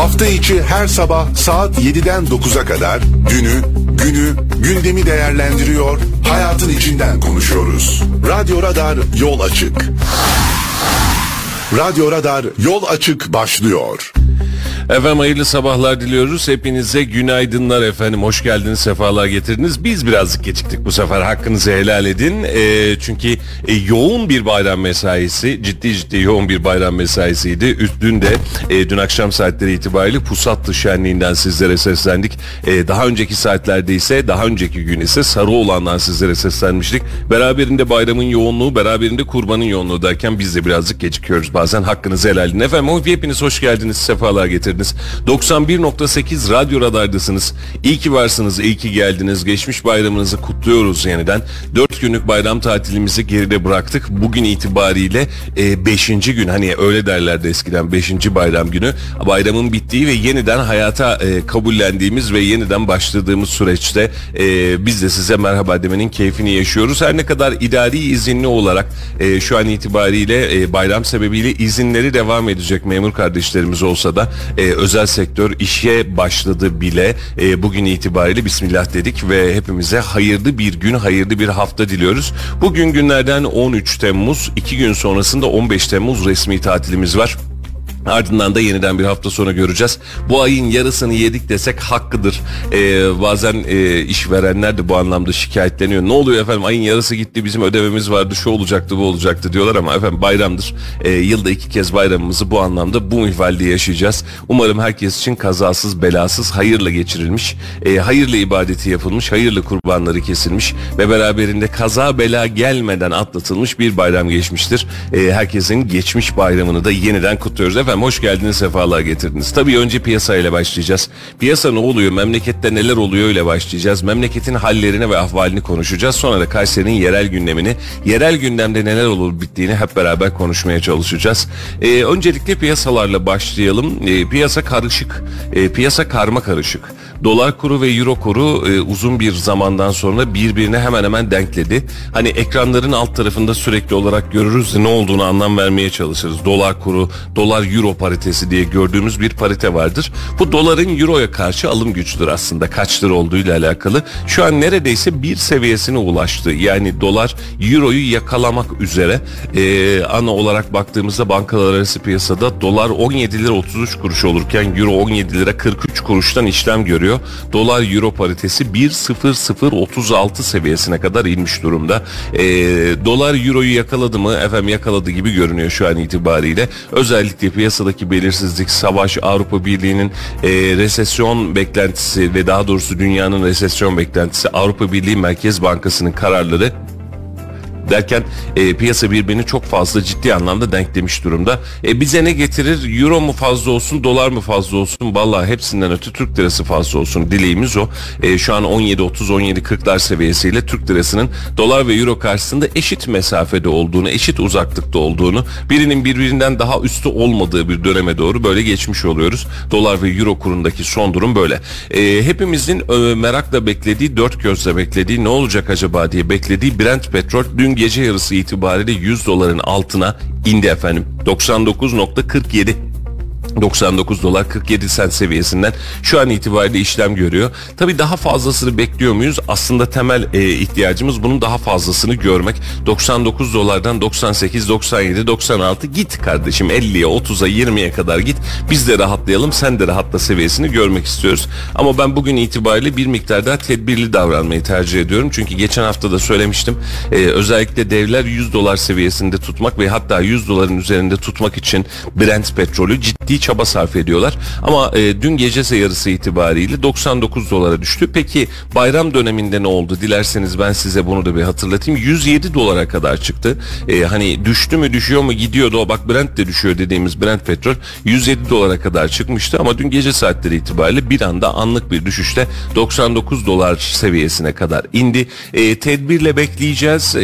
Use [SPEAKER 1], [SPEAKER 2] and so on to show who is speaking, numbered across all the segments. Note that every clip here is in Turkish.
[SPEAKER 1] Hafta içi her sabah saat 7'den 9'a kadar günü, günü, gündemi değerlendiriyor, hayatın içinden konuşuyoruz. Radyo Radar yol açık. Radyo Radar yol açık başlıyor.
[SPEAKER 2] Efendim hayırlı sabahlar diliyoruz. Hepinize günaydınlar efendim. Hoş geldiniz, sefalar getirdiniz. Biz birazcık geciktik bu sefer. Hakkınızı helal edin. E, çünkü e, yoğun bir bayram mesaisi, ciddi ciddi yoğun bir bayram mesaisiydi. Dün de e, dün akşam saatleri itibariyle Pusatlı Şenliği'nden sizlere seslendik. E, daha önceki saatlerde ise, daha önceki gün ise Sarıoğlan'dan sizlere seslenmiştik. Beraberinde bayramın yoğunluğu, beraberinde kurbanın yoğunluğu derken biz de birazcık gecikiyoruz bazen. Hakkınızı helal edin. Efendim hepiniz hoş geldiniz, sefalar getirdiniz geldiniz. 91.8 Radyo Radar'dasınız. İyi ki varsınız, iyi ki geldiniz. Geçmiş bayramınızı kutluyoruz yeniden. 4 günlük bayram tatilimizi geride bıraktık. Bugün itibariyle 5. E, gün hani öyle derlerdi eskiden 5. bayram günü. Bayramın bittiği ve yeniden hayata e, kabullendiğimiz ve yeniden başladığımız süreçte e, biz de size merhaba demenin keyfini yaşıyoruz. Her ne kadar idari izinli olarak e, şu an itibariyle e, bayram sebebiyle izinleri devam edecek memur kardeşlerimiz olsa da e, özel sektör işe başladı bile. E, bugün itibariyle Bismillah dedik ve hepimize hayırlı bir gün, hayırlı bir hafta diliyoruz. Bugün günlerden 13 Temmuz, iki gün sonrasında 15 Temmuz resmi tatilimiz var. Ardından da yeniden bir hafta sonra göreceğiz. Bu ayın yarısını yedik desek hakkıdır. Ee, bazen e, işverenler de bu anlamda şikayetleniyor. Ne oluyor efendim ayın yarısı gitti bizim ödevimiz vardı şu olacaktı bu olacaktı diyorlar ama efendim bayramdır. Ee, yılda iki kez bayramımızı bu anlamda bu minvalde yaşayacağız. Umarım herkes için kazasız belasız hayırla geçirilmiş, e, hayırla ibadeti yapılmış, hayırlı kurbanları kesilmiş ve beraberinde kaza bela gelmeden atlatılmış bir bayram geçmiştir. E, herkesin geçmiş bayramını da yeniden kutluyoruz. Efendim Efendim hoş geldiniz, sefalar getirdiniz. Tabii önce piyasa ile başlayacağız. Piyasa ne oluyor, memlekette neler oluyor ile başlayacağız. Memleketin hallerini ve ahvalini konuşacağız. Sonra da Kayseri'nin yerel gündemini, yerel gündemde neler olup bittiğini hep beraber konuşmaya çalışacağız. Ee, öncelikle piyasalarla başlayalım. Ee, piyasa karışık, ee, piyasa karma karışık. Dolar kuru ve euro kuru e, uzun bir zamandan sonra birbirine hemen hemen denkledi. Hani ekranların alt tarafında sürekli olarak görürüz ne olduğunu anlam vermeye çalışırız. Dolar kuru, dolar euro paritesi diye gördüğümüz bir parite vardır. Bu doların euroya karşı alım gücüdür aslında kaç lira olduğuyla alakalı. Şu an neredeyse bir seviyesine ulaştı. Yani dolar euroyu yakalamak üzere. E, ana olarak baktığımızda bankalar arası piyasada dolar 17 lira 33 kuruş olurken euro 17 lira 43 kuruştan işlem görüyor. Dolar euro paritesi 1.0036 seviyesine kadar inmiş durumda. E, dolar euroyu yakaladı mı? Efendim yakaladı gibi görünüyor şu an itibariyle. Özellikle piyasadaki belirsizlik, savaş, Avrupa Birliği'nin e, resesyon beklentisi ve daha doğrusu dünyanın resesyon beklentisi, Avrupa Birliği Merkez Bankası'nın kararları derken e, piyasa birbirini çok fazla ciddi anlamda denklemiş durumda. E, bize ne getirir? Euro mu fazla olsun, dolar mı fazla olsun? Vallahi hepsinden öte Türk lirası fazla olsun. Dileğimiz o. E, şu an 17.30-17.40'lar seviyesiyle Türk lirasının dolar ve euro karşısında eşit mesafede olduğunu, eşit uzaklıkta olduğunu, birinin birbirinden daha üstü olmadığı bir döneme doğru böyle geçmiş oluyoruz. Dolar ve euro kurundaki son durum böyle. E, hepimizin e, merakla beklediği, dört gözle beklediği ne olacak acaba diye beklediği Brent petrol dün gece yarısı itibariyle 100 doların altına indi efendim. 99.47 99 dolar 47 sent seviyesinden şu an itibariyle işlem görüyor. Tabii daha fazlasını bekliyor muyuz? Aslında temel e, ihtiyacımız bunun daha fazlasını görmek. 99 dolardan 98, 97, 96 git kardeşim 50'ye, 30'a, 20'ye kadar git. Biz de rahatlayalım, sen de rahatla seviyesini görmek istiyoruz. Ama ben bugün itibariyle bir miktar daha tedbirli davranmayı tercih ediyorum. Çünkü geçen hafta da söylemiştim. E, özellikle devler 100 dolar seviyesinde tutmak ve hatta 100 doların üzerinde tutmak için Brent petrolü ciddi çaba sarf ediyorlar. Ama e, dün gece yarısı itibariyle 99 dolara düştü. Peki bayram döneminde ne oldu? Dilerseniz ben size bunu da bir hatırlatayım. 107 dolara kadar çıktı. E, hani düştü mü düşüyor mu gidiyordu o bak Brent de düşüyor dediğimiz Brent petrol 107 dolara kadar çıkmıştı ama dün gece saatleri itibariyle bir anda anlık bir düşüşte 99 dolar seviyesine kadar indi. E, tedbirle bekleyeceğiz e,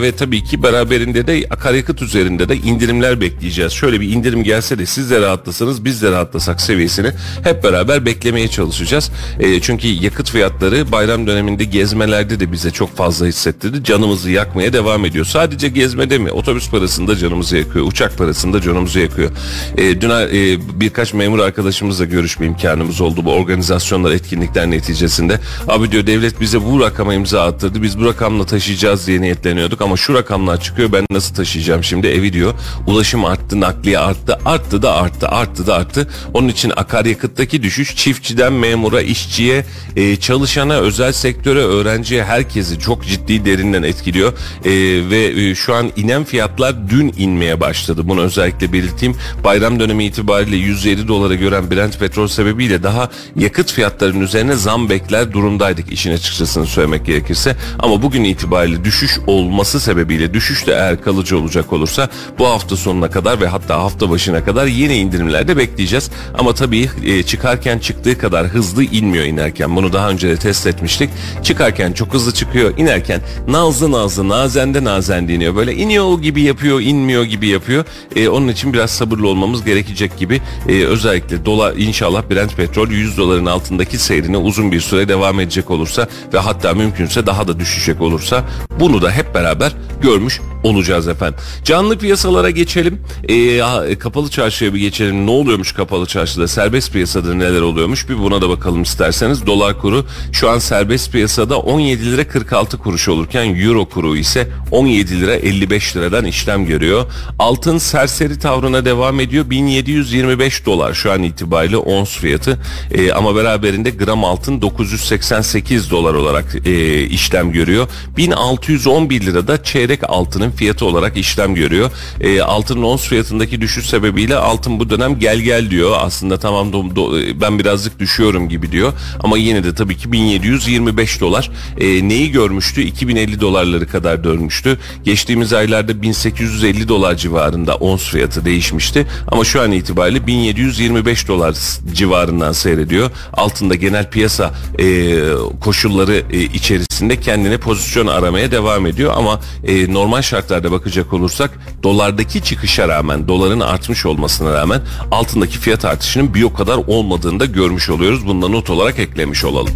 [SPEAKER 2] ve tabii ki beraberinde de akaryakıt üzerinde de indirimler bekleyeceğiz. Şöyle bir indirim gelse de siz de rahat rahatlasanız biz de rahatlasak seviyesini hep beraber beklemeye çalışacağız. E, çünkü yakıt fiyatları bayram döneminde gezmelerde de bize çok fazla hissettirdi. Canımızı yakmaya devam ediyor. Sadece gezmede mi? Otobüs parasında canımızı yakıyor. Uçak parasında canımızı yakıyor. E, dün e, birkaç memur arkadaşımızla görüşme imkanımız oldu bu organizasyonlar, etkinlikler neticesinde. Abi diyor devlet bize bu rakama imza attırdı. Biz bu rakamla taşıyacağız diye niyetleniyorduk ama şu rakamlar çıkıyor ben nasıl taşıyacağım şimdi evi diyor. Ulaşım arttı, nakliye arttı, arttı da arttı, arttı da arttı. Onun için akaryakıttaki düşüş çiftçiden memura, işçiye, e, çalışana, özel sektöre, öğrenciye herkesi çok ciddi derinden etkiliyor. E, ve e, şu an inen fiyatlar dün inmeye başladı. Bunu özellikle belirteyim. Bayram dönemi itibariyle 107 dolara gören Brent petrol sebebiyle daha yakıt fiyatlarının üzerine zam bekler durumdaydık işin açıkçasını söylemek gerekirse. Ama bugün itibariyle düşüş olması sebebiyle düşüş de eğer kalıcı olacak olursa bu hafta sonuna kadar ve hatta hafta başına kadar yeni indirimlerde bekleyeceğiz. Ama tabii e, çıkarken çıktığı kadar hızlı inmiyor inerken. Bunu daha önce de test etmiştik. Çıkarken çok hızlı çıkıyor. inerken nazlı nazlı nazende nazen deniyor. Böyle iniyor gibi yapıyor, inmiyor gibi yapıyor. E, onun için biraz sabırlı olmamız gerekecek gibi. E, özellikle dolar inşallah Brent petrol 100 doların altındaki seyrine uzun bir süre devam edecek olursa ve hatta mümkünse daha da düşecek olursa bunu da hep beraber görmüş olacağız efendim. Canlı piyasalara geçelim. Ee, kapalı çarşıya bir geçelim. Ne oluyormuş kapalı çarşıda? Serbest piyasada neler oluyormuş? Bir buna da bakalım isterseniz. Dolar kuru şu an serbest piyasada 17 lira 46 kuruş olurken euro kuru ise 17 lira 55 liradan işlem görüyor. Altın serseri tavrına devam ediyor. 1725 dolar şu an itibariyle ons fiyatı. Ee, ama beraberinde gram altın 988 dolar olarak e, işlem görüyor. 1611 lirada çeyrek altının fiyatı olarak işlem görüyor. E, altının ons fiyatındaki düşüş sebebiyle altın bu dönem gel gel diyor. Aslında tamam do, do, ben birazcık düşüyorum gibi diyor. Ama yine de tabii ki 1725 dolar. E, neyi görmüştü? 2050 dolarları kadar dönmüştü. Geçtiğimiz aylarda 1850 dolar civarında ons fiyatı değişmişti. Ama şu an itibariyle 1725 dolar civarından seyrediyor. Altında genel piyasa e, koşulları e, içerisinde kendine pozisyon aramaya devam ediyor. Ama e, normal şartlarda bakacak olursak dolardaki çıkışa rağmen doların artmış olmasına rağmen altındaki fiyat artışının bir o kadar olmadığını da görmüş oluyoruz. Bundan not olarak eklemiş olalım.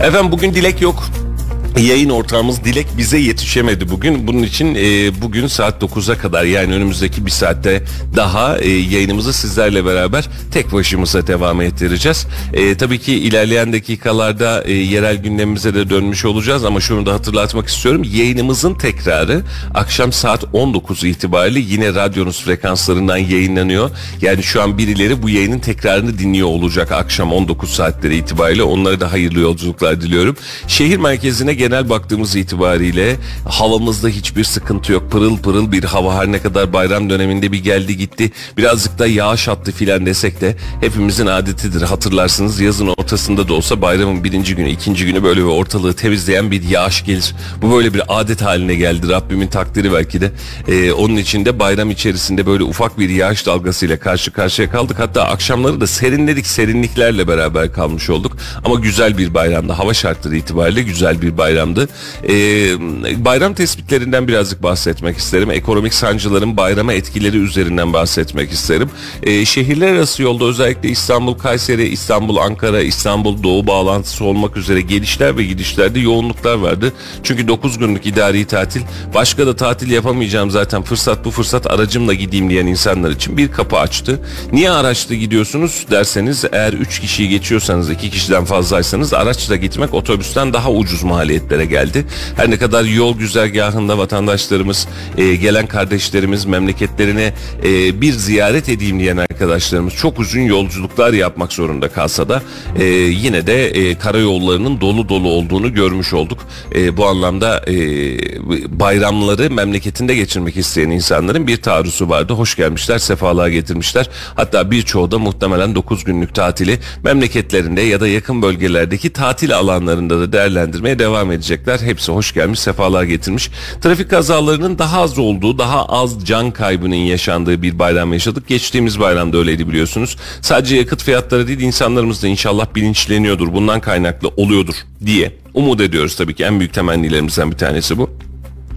[SPEAKER 2] Efendim bugün dilek yok. Yayın ortağımız Dilek bize yetişemedi bugün. Bunun için e, bugün saat 9'a kadar yani önümüzdeki bir saatte daha e, yayınımızı sizlerle beraber tek başımıza devam ettireceğiz. E, tabii ki ilerleyen dakikalarda e, yerel gündemimize de dönmüş olacağız ama şunu da hatırlatmak istiyorum. Yayınımızın tekrarı akşam saat 19 itibariyle yine radyonuz frekanslarından yayınlanıyor. Yani şu an birileri bu yayının tekrarını dinliyor olacak akşam 19 saatleri itibariyle. Onlara da hayırlı yolculuklar diliyorum. Şehir merkezine genel baktığımız itibariyle havamızda hiçbir sıkıntı yok. Pırıl pırıl bir hava her ne kadar bayram döneminde bir geldi gitti. Birazcık da yağış attı filan desek de hepimizin adetidir. Hatırlarsınız yazın ortasında da olsa bayramın birinci günü ikinci günü böyle bir ortalığı temizleyen bir yağış gelir. Bu böyle bir adet haline geldi. Rabbimin takdiri belki de. Ee, onun için de bayram içerisinde böyle ufak bir yağış dalgasıyla karşı karşıya kaldık. Hatta akşamları da serinledik serinliklerle beraber kalmış olduk. Ama güzel bir bayramdı. Hava şartları itibariyle güzel bir bayram bayramdı. Ee, bayram tespitlerinden birazcık bahsetmek isterim. Ekonomik sancıların bayrama etkileri üzerinden bahsetmek isterim. Ee, şehirler arası yolda özellikle İstanbul, Kayseri, İstanbul, Ankara, İstanbul Doğu bağlantısı olmak üzere gelişler ve gidişlerde yoğunluklar vardı. Çünkü 9 günlük idari tatil başka da tatil yapamayacağım zaten fırsat bu fırsat aracımla gideyim diyen insanlar için bir kapı açtı. Niye araçla gidiyorsunuz derseniz eğer 3 kişiyi geçiyorsanız 2 kişiden fazlaysanız araçla gitmek otobüsten daha ucuz maliyetler noktaya geldi. Her ne kadar yol güzergahında vatandaşlarımız, e, gelen kardeşlerimiz memleketlerine e, bir ziyaret edeyim diyen arkadaşlarımız çok uzun yolculuklar yapmak zorunda kalsa da e, yine de e, karayollarının dolu dolu olduğunu görmüş olduk. E, bu anlamda e, bayramları memleketinde geçirmek isteyen insanların bir taarruzu vardı. Hoş gelmişler, sefalığa getirmişler. Hatta birçoğu da muhtemelen 9 günlük tatili memleketlerinde ya da yakın bölgelerdeki tatil alanlarında da değerlendirmeye devam edecek edecekler. Hepsi hoş gelmiş, sefalar getirmiş. Trafik kazalarının daha az olduğu, daha az can kaybının yaşandığı bir bayram yaşadık. Geçtiğimiz bayramda öyleydi biliyorsunuz. Sadece yakıt fiyatları değil insanlarımız da inşallah bilinçleniyordur. Bundan kaynaklı oluyordur diye umut ediyoruz tabii ki en büyük temennilerimizden bir tanesi bu.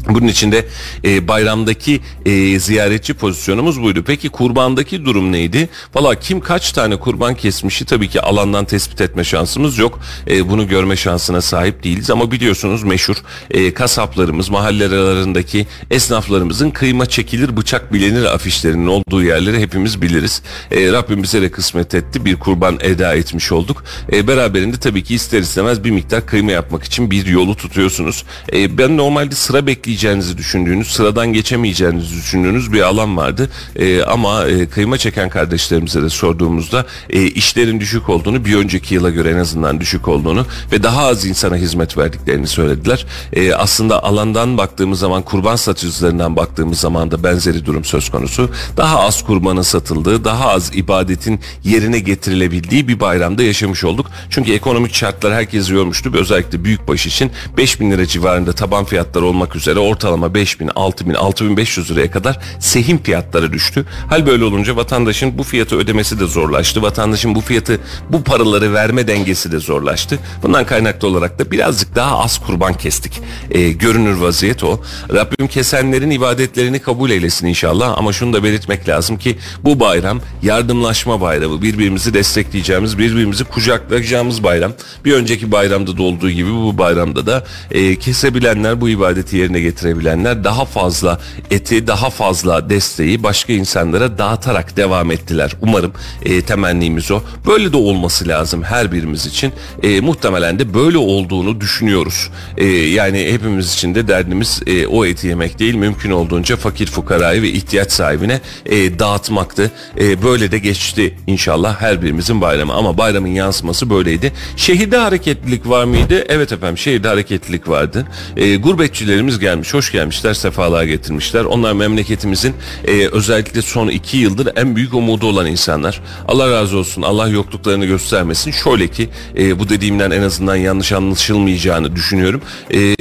[SPEAKER 2] Bunun içinde e, bayramdaki e, ziyaretçi pozisyonumuz buydu. Peki kurbandaki durum neydi? Valla kim kaç tane kurban kesmişi tabii ki alandan tespit etme şansımız yok. E, bunu görme şansına sahip değiliz ama biliyorsunuz meşhur e, kasaplarımız, mahallelerindeki esnaflarımızın kıyma çekilir bıçak bilenir afişlerinin olduğu yerleri hepimiz biliriz. E, Rabbim bize de kısmet etti. Bir kurban eda etmiş olduk. E, beraberinde tabii ki ister istemez bir miktar kıyma yapmak için bir yolu tutuyorsunuz. E, ben normalde sıra bekleyeceğim geçemeyeceğinizi düşündüğünüz, sıradan geçemeyeceğinizi düşündüğünüz bir alan vardı. E, ama e, kıyma çeken kardeşlerimize de sorduğumuzda e, işlerin düşük olduğunu, bir önceki yıla göre en azından düşük olduğunu ve daha az insana hizmet verdiklerini söylediler. E, aslında alandan baktığımız zaman, kurban satıcılarından baktığımız zaman da benzeri durum söz konusu. Daha az kurbanın satıldığı, daha az ibadetin yerine getirilebildiği bir bayramda yaşamış olduk. Çünkü ekonomik şartlar herkesi yormuştu. Özellikle büyükbaş için 5000 lira civarında taban fiyatlar olmak üzere ortalama 5000, 6000, 6500 liraya kadar sehim fiyatları düştü. Hal böyle olunca vatandaşın bu fiyatı ödemesi de zorlaştı. Vatandaşın bu fiyatı, bu paraları verme dengesi de zorlaştı. Bundan kaynaklı olarak da birazcık daha az kurban kestik. E, görünür vaziyet o. Rabbim kesenlerin ibadetlerini kabul eylesin inşallah. Ama şunu da belirtmek lazım ki bu bayram yardımlaşma bayramı. Birbirimizi destekleyeceğimiz, birbirimizi kucaklayacağımız bayram. Bir önceki bayramda da olduğu gibi bu bayramda da e, kesebilenler bu ibadeti yerine getirebilenler daha fazla eti, daha fazla desteği başka insanlara dağıtarak devam ettiler. Umarım e, temennimiz o. Böyle de olması lazım her birimiz için. E, muhtemelen de böyle olduğunu düşünüyoruz. E, yani hepimiz için de derdimiz e, o eti yemek değil. Mümkün olduğunca fakir fukarayı ve ihtiyaç sahibine e, dağıtmaktı. E, böyle de geçti inşallah her birimizin bayramı. Ama bayramın yansıması böyleydi. Şehirde hareketlilik var mıydı? Evet efendim şehirde hareketlilik vardı. E, gurbetçilerimiz gelmiş gelmiş, hoş gelmişler, sefalığa getirmişler. Onlar memleketimizin e, özellikle son iki yıldır en büyük umudu olan insanlar. Allah razı olsun, Allah yokluklarını göstermesin. Şöyle ki e, bu dediğimden en azından yanlış anlaşılmayacağını düşünüyorum. E,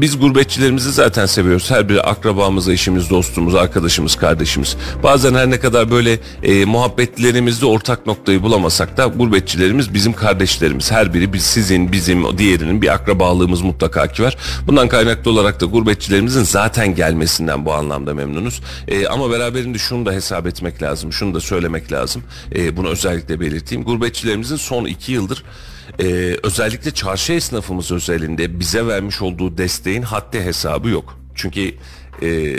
[SPEAKER 2] biz gurbetçilerimizi zaten seviyoruz. Her biri akrabamız, eşimiz, dostumuz, arkadaşımız, kardeşimiz. Bazen her ne kadar böyle e, muhabbetlerimizde ortak noktayı bulamasak da gurbetçilerimiz bizim kardeşlerimiz. Her biri sizin, bizim, diğerinin bir akrabalığımız mutlaka ki var. Bundan kaynaklı olarak da gurbetçi gurbetçilerimizin zaten gelmesinden bu anlamda memnunuz. E, ama beraberinde şunu da hesap etmek lazım, şunu da söylemek lazım. E, bunu özellikle belirteyim. Gurbetçilerimizin son iki yıldır e, özellikle çarşı esnafımız özelinde bize vermiş olduğu desteğin haddi hesabı yok. Çünkü e,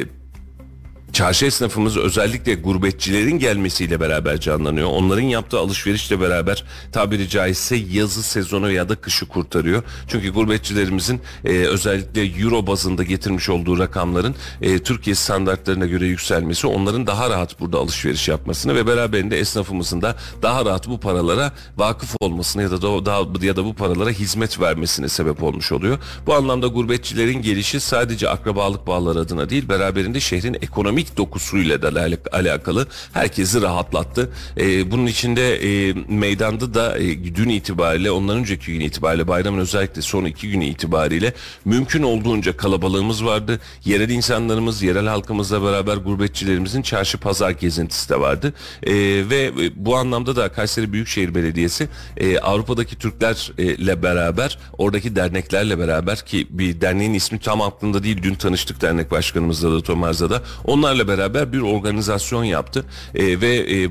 [SPEAKER 2] çarşı esnafımız özellikle gurbetçilerin gelmesiyle beraber canlanıyor. Onların yaptığı alışverişle beraber tabiri caizse yazı sezonu ya da kışı kurtarıyor. Çünkü gurbetçilerimizin e, özellikle euro bazında getirmiş olduğu rakamların e, Türkiye standartlarına göre yükselmesi onların daha rahat burada alışveriş yapmasını ve beraberinde esnafımızın da daha rahat bu paralara vakıf olmasını ya da daha, ya da bu paralara hizmet vermesine sebep olmuş oluyor. Bu anlamda gurbetçilerin gelişi sadece akrabalık bağları adına değil beraberinde şehrin ekonomik ekonomik dokusuyla da alakalı herkesi rahatlattı. E, bunun içinde e, meydanda da e, dün itibariyle ondan önceki gün itibariyle bayramın özellikle son iki günü itibariyle mümkün olduğunca kalabalığımız vardı. Yerel insanlarımız, yerel halkımızla beraber gurbetçilerimizin çarşı pazar gezintisi de vardı. E, ve bu anlamda da Kayseri Büyükşehir Belediyesi e, Avrupa'daki Türklerle beraber oradaki derneklerle beraber ki bir derneğin ismi tam aklımda değil dün tanıştık dernek başkanımızla da Tomarz'da da onlar Onlarla beraber bir organizasyon yaptı e, ve e,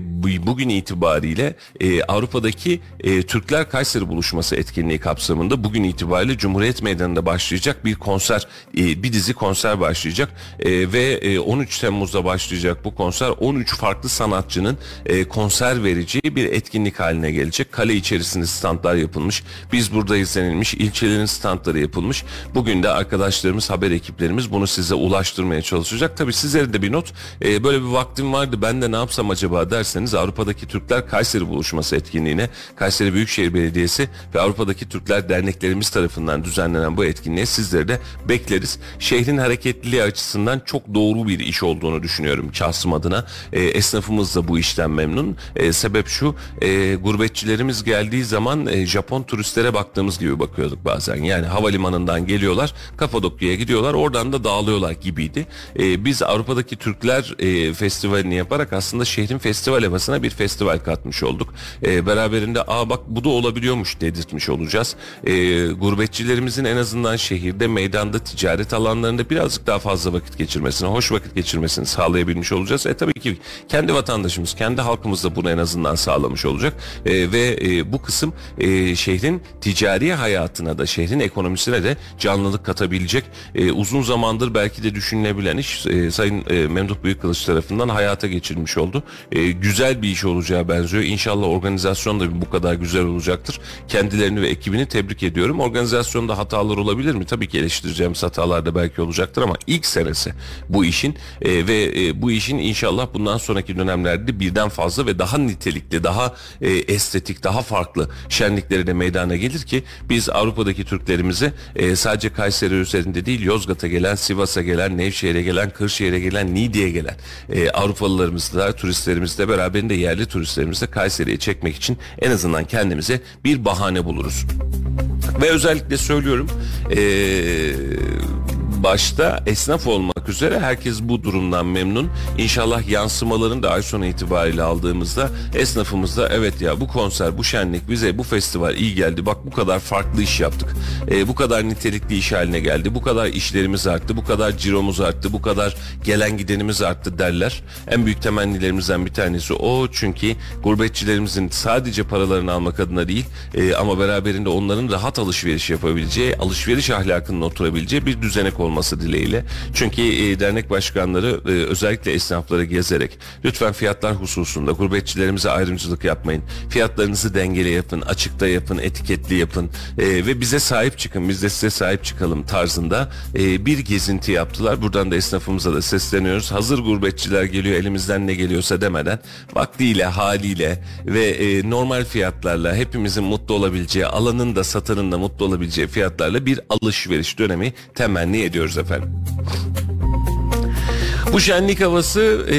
[SPEAKER 2] bugün itibariyle e, Avrupa'daki e, Türkler Kayseri buluşması etkinliği kapsamında bugün itibariyle Cumhuriyet Meydanı'nda başlayacak bir konser, e, bir dizi konser başlayacak e, ve e, 13 Temmuz'da başlayacak bu konser 13 farklı sanatçının e, konser vereceği bir etkinlik haline gelecek. Kale içerisinde standlar yapılmış. Biz burada izlenilmiş. ilçelerin standları yapılmış. Bugün de arkadaşlarımız, haber ekiplerimiz bunu size ulaştırmaya çalışacak. Tabii sizlere de bir not. E, böyle bir vaktim vardı ben de ne yapsam acaba derseniz Avrupa'daki Türkler Kayseri buluşması etkinliğine Kayseri Büyükşehir Belediyesi ve Avrupa'daki Türkler derneklerimiz tarafından düzenlenen bu etkinliğe sizleri de bekleriz. Şehrin hareketliliği açısından çok doğru bir iş olduğunu düşünüyorum şahsım adına. E, esnafımız da bu işten memnun. E, sebep şu e, gurbetçilerimiz geldiği zaman e, Japon turistlere baktığımız gibi bakıyorduk bazen. Yani havalimanından geliyorlar Kapadokya'ya gidiyorlar oradan da dağılıyorlar gibiydi. E, biz Avrupa'daki Türkler e, Festivali'ni yaparak aslında şehrin festival havasına bir festival katmış olduk. E, beraberinde aa bak bu da olabiliyormuş dedirtmiş olacağız. E, gurbetçilerimizin en azından şehirde, meydanda, ticaret alanlarında birazcık daha fazla vakit geçirmesini, hoş vakit geçirmesini sağlayabilmiş olacağız. E tabii ki kendi vatandaşımız, kendi halkımız da bunu en azından sağlamış olacak. E, ve e, bu kısım e, şehrin ticari hayatına da, şehrin ekonomisine de canlılık katabilecek e, uzun zamandır belki de düşünülebilen iş e, Sayın e, Memduh Büyükkılıç tarafından hayata geçirilmiş oldu. E, güzel bir iş olacağı benziyor. İnşallah organizasyon da bu kadar güzel olacaktır. Kendilerini ve ekibini tebrik ediyorum. Organizasyonda hatalar olabilir mi? Tabii ki eleştireceğimiz hatalar da belki olacaktır ama ilk senesi bu işin e, ve e, bu işin inşallah bundan sonraki dönemlerde birden fazla ve daha nitelikli, daha e, estetik, daha farklı şenlikleri de meydana gelir ki biz Avrupa'daki Türklerimizi e, sadece Kayseri üzerinde değil Yozgat'a gelen, Sivas'a gelen, Nevşehir'e gelen, Kırşehir'e gelen, Niğde'ye gelen e, Avrupalılarımız da turistlerimiz de beraberinde yerli turistlerimiz de Kayseri'ye çekmek için en azından kendimize bir bahane buluruz. Ve özellikle söylüyorum eee başta esnaf olmak üzere herkes bu durumdan memnun. İnşallah yansımalarını da ay sonu itibariyle aldığımızda esnafımızda evet ya bu konser, bu şenlik bize bu festival iyi geldi. Bak bu kadar farklı iş yaptık. E, bu kadar nitelikli iş haline geldi. Bu kadar işlerimiz arttı. Bu kadar ciromuz arttı. Bu kadar gelen gidenimiz arttı derler. En büyük temennilerimizden bir tanesi o. Çünkü gurbetçilerimizin sadece paralarını almak adına değil e, ama beraberinde onların rahat alışveriş yapabileceği, alışveriş ahlakının oturabileceği bir düzenek olması olması dileğiyle. Çünkü e, dernek başkanları e, özellikle esnafları gezerek lütfen fiyatlar hususunda gurbetçilerimize ayrımcılık yapmayın. Fiyatlarınızı dengeli yapın, açıkta yapın, etiketli yapın e, ve bize sahip çıkın, biz de size sahip çıkalım tarzında e, bir gezinti yaptılar. Buradan da esnafımıza da sesleniyoruz. Hazır gurbetçiler geliyor elimizden ne geliyorsa demeden vaktiyle, haliyle ve e, normal fiyatlarla hepimizin mutlu olabileceği, alanın da satanın da mutlu olabileceği fiyatlarla bir alışveriş dönemi temenni ediyoruz ediyoruz efendim. Bu şenlik havası e,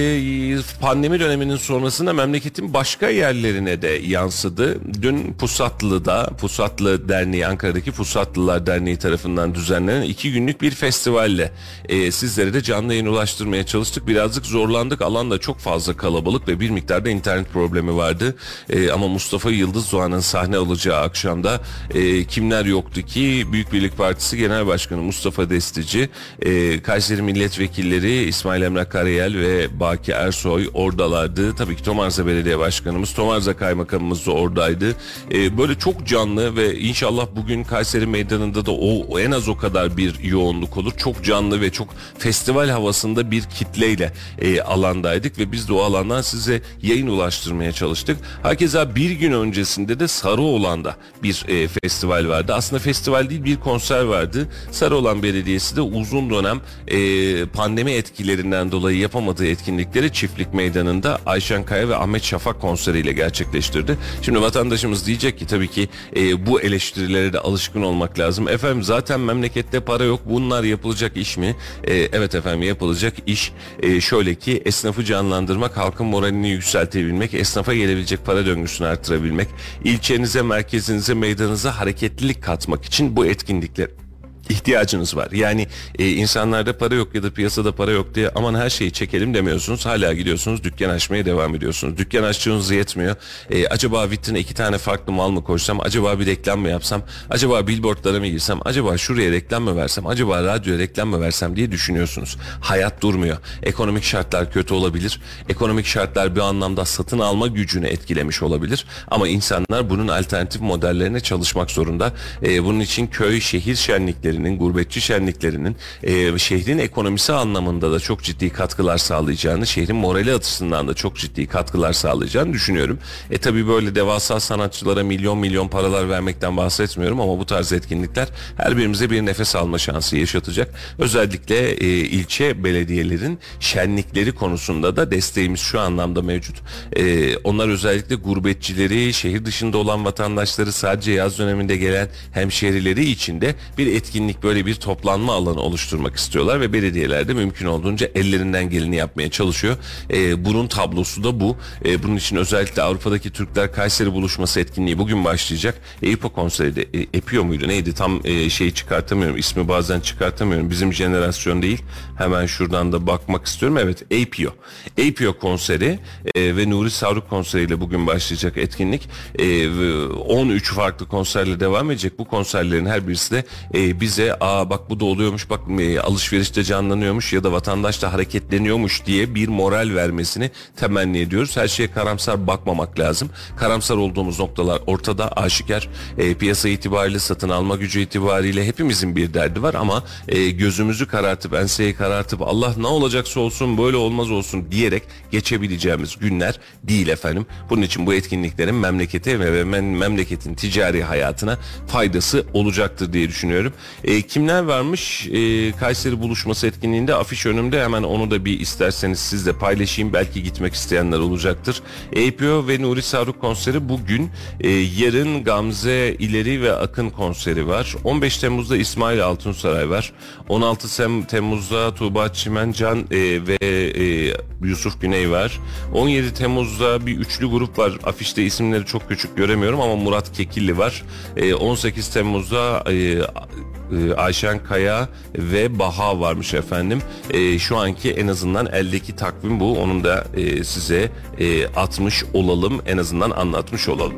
[SPEAKER 2] pandemi döneminin sonrasında memleketin başka yerlerine de yansıdı. Dün Pusatlı'da, Pusatlı Derneği, Ankara'daki Pusatlılar Derneği tarafından düzenlenen iki günlük bir festivalle e, sizlere de canlı yayın ulaştırmaya çalıştık. Birazcık zorlandık. Alanda çok fazla kalabalık ve bir miktarda internet problemi vardı. E, ama Mustafa Yıldız Doğan'ın sahne alacağı akşamda e, kimler yoktu ki? Büyük Birlik Partisi Genel Başkanı Mustafa Destici, e, Kayseri Milletvekilleri İsmail Emrah Karayel ve Baki Ersoy oradalardı. Tabii ki Tomarza Belediye Başkanımız, Tomarza Kaymakamımız da oradaydı. Ee, böyle çok canlı ve inşallah bugün Kayseri Meydanı'nda da o en az o kadar bir yoğunluk olur. Çok canlı ve çok festival havasında bir kitleyle e, alandaydık ve biz de o alandan size yayın ulaştırmaya çalıştık. Hakeza bir gün öncesinde de Sarıoğlan'da bir e, festival vardı. Aslında festival değil bir konser vardı. Sarıoğlan Belediyesi de uzun dönem e, pandemi etkilerinden nedeninden dolayı yapamadığı etkinlikleri Çiftlik Meydanı'nda Ayşen Kaya ve Ahmet Şafak konseriyle gerçekleştirdi. Şimdi vatandaşımız diyecek ki tabii ki e, bu eleştirilere de alışkın olmak lazım. Efendim zaten memlekette para yok bunlar yapılacak iş mi? E, evet efendim yapılacak iş e, şöyle ki esnafı canlandırmak, halkın moralini yükseltebilmek, esnafa gelebilecek para döngüsünü artırabilmek, ilçenize, merkezinize, meydanınıza hareketlilik katmak için bu etkinlikler ihtiyacınız var. Yani e, insanlarda para yok ya da piyasada para yok diye aman her şeyi çekelim demiyorsunuz. Hala gidiyorsunuz dükkan açmaya devam ediyorsunuz. Dükkan açtığınız yetmiyor. E, acaba vitrine iki tane farklı mal mı koysam? Acaba bir reklam mı yapsam? Acaba billboardlara mı girsem? Acaba şuraya reklam mı versem? Acaba radyoya reklam mı versem diye düşünüyorsunuz. Hayat durmuyor. Ekonomik şartlar kötü olabilir. Ekonomik şartlar bir anlamda satın alma gücünü etkilemiş olabilir. Ama insanlar bunun alternatif modellerine çalışmak zorunda. E, bunun için köy, şehir şenlikleri şenliklerinin, gurbetçi şenliklerinin e, şehrin ekonomisi anlamında da çok ciddi katkılar sağlayacağını, şehrin morali açısından da çok ciddi katkılar sağlayacağını düşünüyorum. E tabi böyle devasa sanatçılara milyon milyon paralar vermekten bahsetmiyorum ama bu tarz etkinlikler her birimize bir nefes alma şansı yaşatacak. Özellikle e, ilçe belediyelerin şenlikleri konusunda da desteğimiz şu anlamda mevcut. E, onlar özellikle gurbetçileri, şehir dışında olan vatandaşları sadece yaz döneminde gelen hemşehrileri içinde bir etkinlik etkinlik böyle bir toplanma alanı oluşturmak istiyorlar ve belediyelerde mümkün olduğunca ellerinden geleni yapmaya çalışıyor. E, bunun tablosu da bu. E, bunun için özellikle Avrupa'daki Türkler Kayseri buluşması etkinliği bugün başlayacak. EIPO konseri de e, EPIO muydu? Neydi? Tam e, şeyi çıkartamıyorum ismi bazen çıkartamıyorum. Bizim jenerasyon değil. Hemen şuradan da bakmak istiyorum. Evet EPIO. EPIO konseri e, ve Nuri Savruk konseriyle bugün başlayacak etkinlik. E, 13 farklı konserle devam edecek. Bu konserlerin her birisi de e, bize aa bak bu da oluyormuş bak e, alışverişte canlanıyormuş ya da vatandaş da hareketleniyormuş diye bir moral vermesini temenni ediyoruz her şeye karamsar bakmamak lazım karamsar olduğumuz noktalar ortada aşikar e, piyasa itibariyle satın alma gücü itibariyle hepimizin bir derdi var ama e, gözümüzü karartıp enseyi karartıp Allah ne olacaksa olsun böyle olmaz olsun diyerek geçebileceğimiz günler değil efendim. Bunun için bu etkinliklerin memlekete ve memleketin ticari hayatına faydası olacaktır diye düşünüyorum. E, kimler varmış e, Kayseri buluşması etkinliğinde afiş önümde hemen onu da bir isterseniz sizle paylaşayım. Belki gitmek isteyenler olacaktır. APO ve Nuri Saruk konseri bugün e, yarın Gamze İleri ve Akın konseri var. 15 Temmuz'da İsmail Altunsaray var. 16 Temmuz'da Tuğba Çimencan e, ve e, Yusuf Güney var. 17 Temmuz'da bir üçlü grup var. Afişte isimleri çok küçük göremiyorum ama Murat Kekilli var. E, 18 Temmuz'da e, e, Ayşen Kaya ve Baha varmış efendim. E, şu anki en azından eldeki takvim bu. Onun da e, size e, atmış olalım. En azından anlatmış olalım.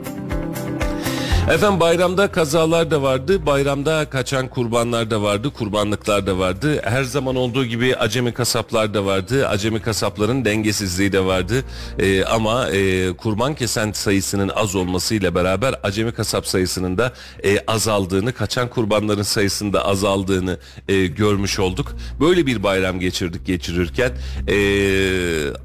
[SPEAKER 2] Efendim bayramda kazalar da vardı. Bayramda kaçan kurbanlar da vardı. Kurbanlıklar da vardı. Her zaman olduğu gibi acemi kasaplar da vardı. Acemi kasapların dengesizliği de vardı. Ee, ama e, kurban kesen sayısının az olmasıyla beraber acemi kasap sayısının da e, azaldığını, kaçan kurbanların sayısında azaldığını e, görmüş olduk. Böyle bir bayram geçirdik geçirirken e,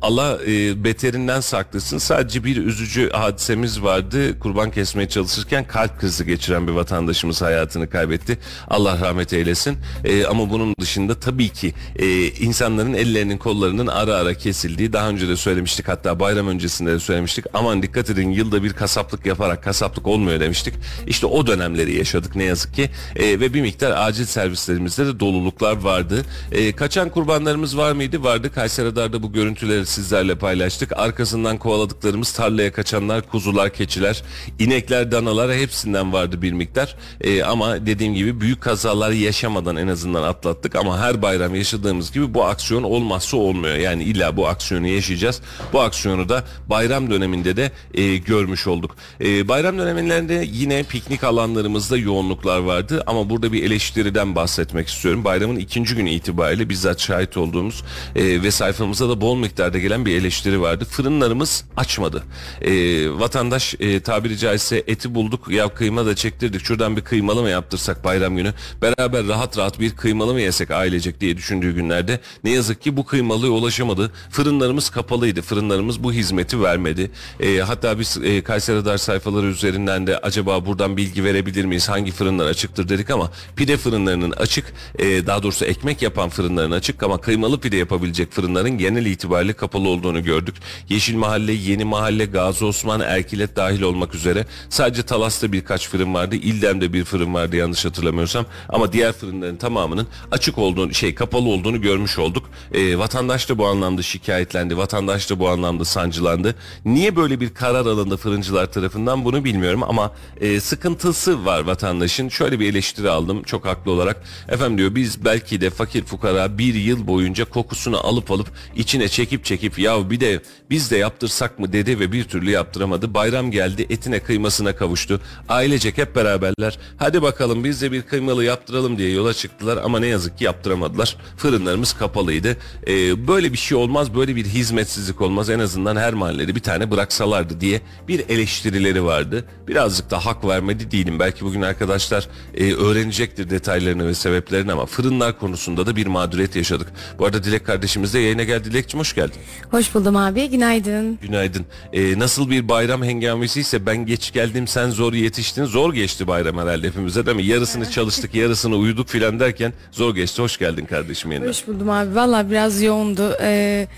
[SPEAKER 2] Allah e, beterinden saklasın. Sadece bir üzücü hadisemiz vardı. Kurban kesmeye çalışırken kalp krizi geçiren bir vatandaşımız hayatını kaybetti. Allah rahmet eylesin. E, ama bunun dışında tabii ki e, insanların ellerinin kollarının ara ara kesildiği daha önce de söylemiştik hatta bayram öncesinde de söylemiştik. Aman dikkat edin yılda bir kasaplık yaparak kasaplık olmuyor demiştik. İşte o dönemleri yaşadık ne yazık ki e, ve bir miktar acil servislerimizde de doluluklar vardı. E, kaçan kurbanlarımız var mıydı? Vardı. Kayseri Dar'da bu görüntüleri sizlerle paylaştık. Arkasından kovaladıklarımız tarlaya kaçanlar, kuzular, keçiler, inekler, danalar hepsinden vardı bir miktar. E, ama dediğim gibi büyük kazaları yaşamadan en azından atlattık ama her bayram yaşadığımız gibi bu aksiyon olmazsa olmuyor. Yani illa bu aksiyonu yaşayacağız. Bu aksiyonu da bayram döneminde de e, görmüş olduk. E, bayram dönemlerinde yine piknik alanlarımızda yoğunluklar vardı ama burada bir eleştiriden bahsetmek istiyorum. Bayramın ikinci günü itibariyle bizzat şahit olduğumuz e, ve sayfamıza da bol miktarda gelen bir eleştiri vardı. Fırınlarımız açmadı. E, vatandaş e, tabiri caizse eti bulduk ya kıyma da çektirdik şuradan bir kıymalı mı yaptırsak bayram günü beraber rahat rahat bir kıymalı mı yesek ailecek diye düşündüğü günlerde ne yazık ki bu kıymalıya ulaşamadı. Fırınlarımız kapalıydı. Fırınlarımız bu hizmeti vermedi. E, hatta biz e, Kayseri Dar sayfaları üzerinden de acaba buradan bilgi verebilir miyiz? Hangi fırınlar açıktır dedik ama pide fırınlarının açık e, daha doğrusu ekmek yapan fırınların açık ama kıymalı pide yapabilecek fırınların genel itibariyle kapalı olduğunu gördük. Yeşil Mahalle, Yeni Mahalle, Gazi Osman, Erkilet dahil olmak üzere sadece Talas'ta birkaç fırın vardı. İldem'de bir fırın vardı yanlış hatırlamıyorsam. Ama diğer fırınların tamamının açık olduğunu, şey kapalı olduğunu görmüş olduk. E, vatandaş da bu anlamda şikayetlendi. Vatandaş da bu anlamda sancılandı. Niye böyle bir karar alındı fırıncılar tarafından bunu bilmiyorum ama e, sıkıntısı var vatandaşın. Şöyle bir eleştiri aldım çok haklı olarak. Efendim diyor biz belki de fakir fukara bir yıl boyunca kokusunu alıp alıp içine çekip çekip ya bir de biz de yaptırsak mı dedi ve bir türlü yaptıramadı. Bayram geldi etine kıymasına kavuştu. Ailecek hep beraberler hadi bakalım biz de bir kıymalı yaptıralım diye yola çıktılar ama ne yazık ki yaptıramadılar. Fırınlarımız kapalıydı. Ee, böyle bir şey olmaz böyle bir hizmetsizlik olmaz en azından her mahallede bir tane bıraksalardı diye bir eleştirileri vardı. Birazcık da hak vermedi değilim. Belki bugün arkadaşlar e, öğrenecektir detaylarını ve sebeplerini ama fırınlar konusunda da bir mağduriyet yaşadık. Bu arada Dilek kardeşimiz de yayına geldi. Dilekçim hoş geldin.
[SPEAKER 3] Hoş buldum abi. Günaydın.
[SPEAKER 2] Günaydın. Ee, nasıl bir bayram hengamesi ise ben geç geldim sen zor yetiştin. Zor geçti bayram herhalde hepimize değil mi? Yarısını çalıştık, yarısını uyuduk filan derken zor geçti. Hoş geldin kardeşim yeniden.
[SPEAKER 3] Hoş buldum abi. Valla biraz yoğundu. Ee,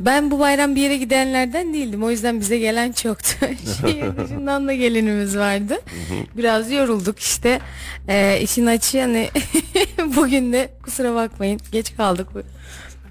[SPEAKER 3] ben bu bayram bir yere gidenlerden değildim. O yüzden bize gelen çoktu. Şehir dışından da gelenimiz vardı. Biraz yorulduk işte. Ee, işin açığı hani bugün de kusura bakmayın geç kaldık.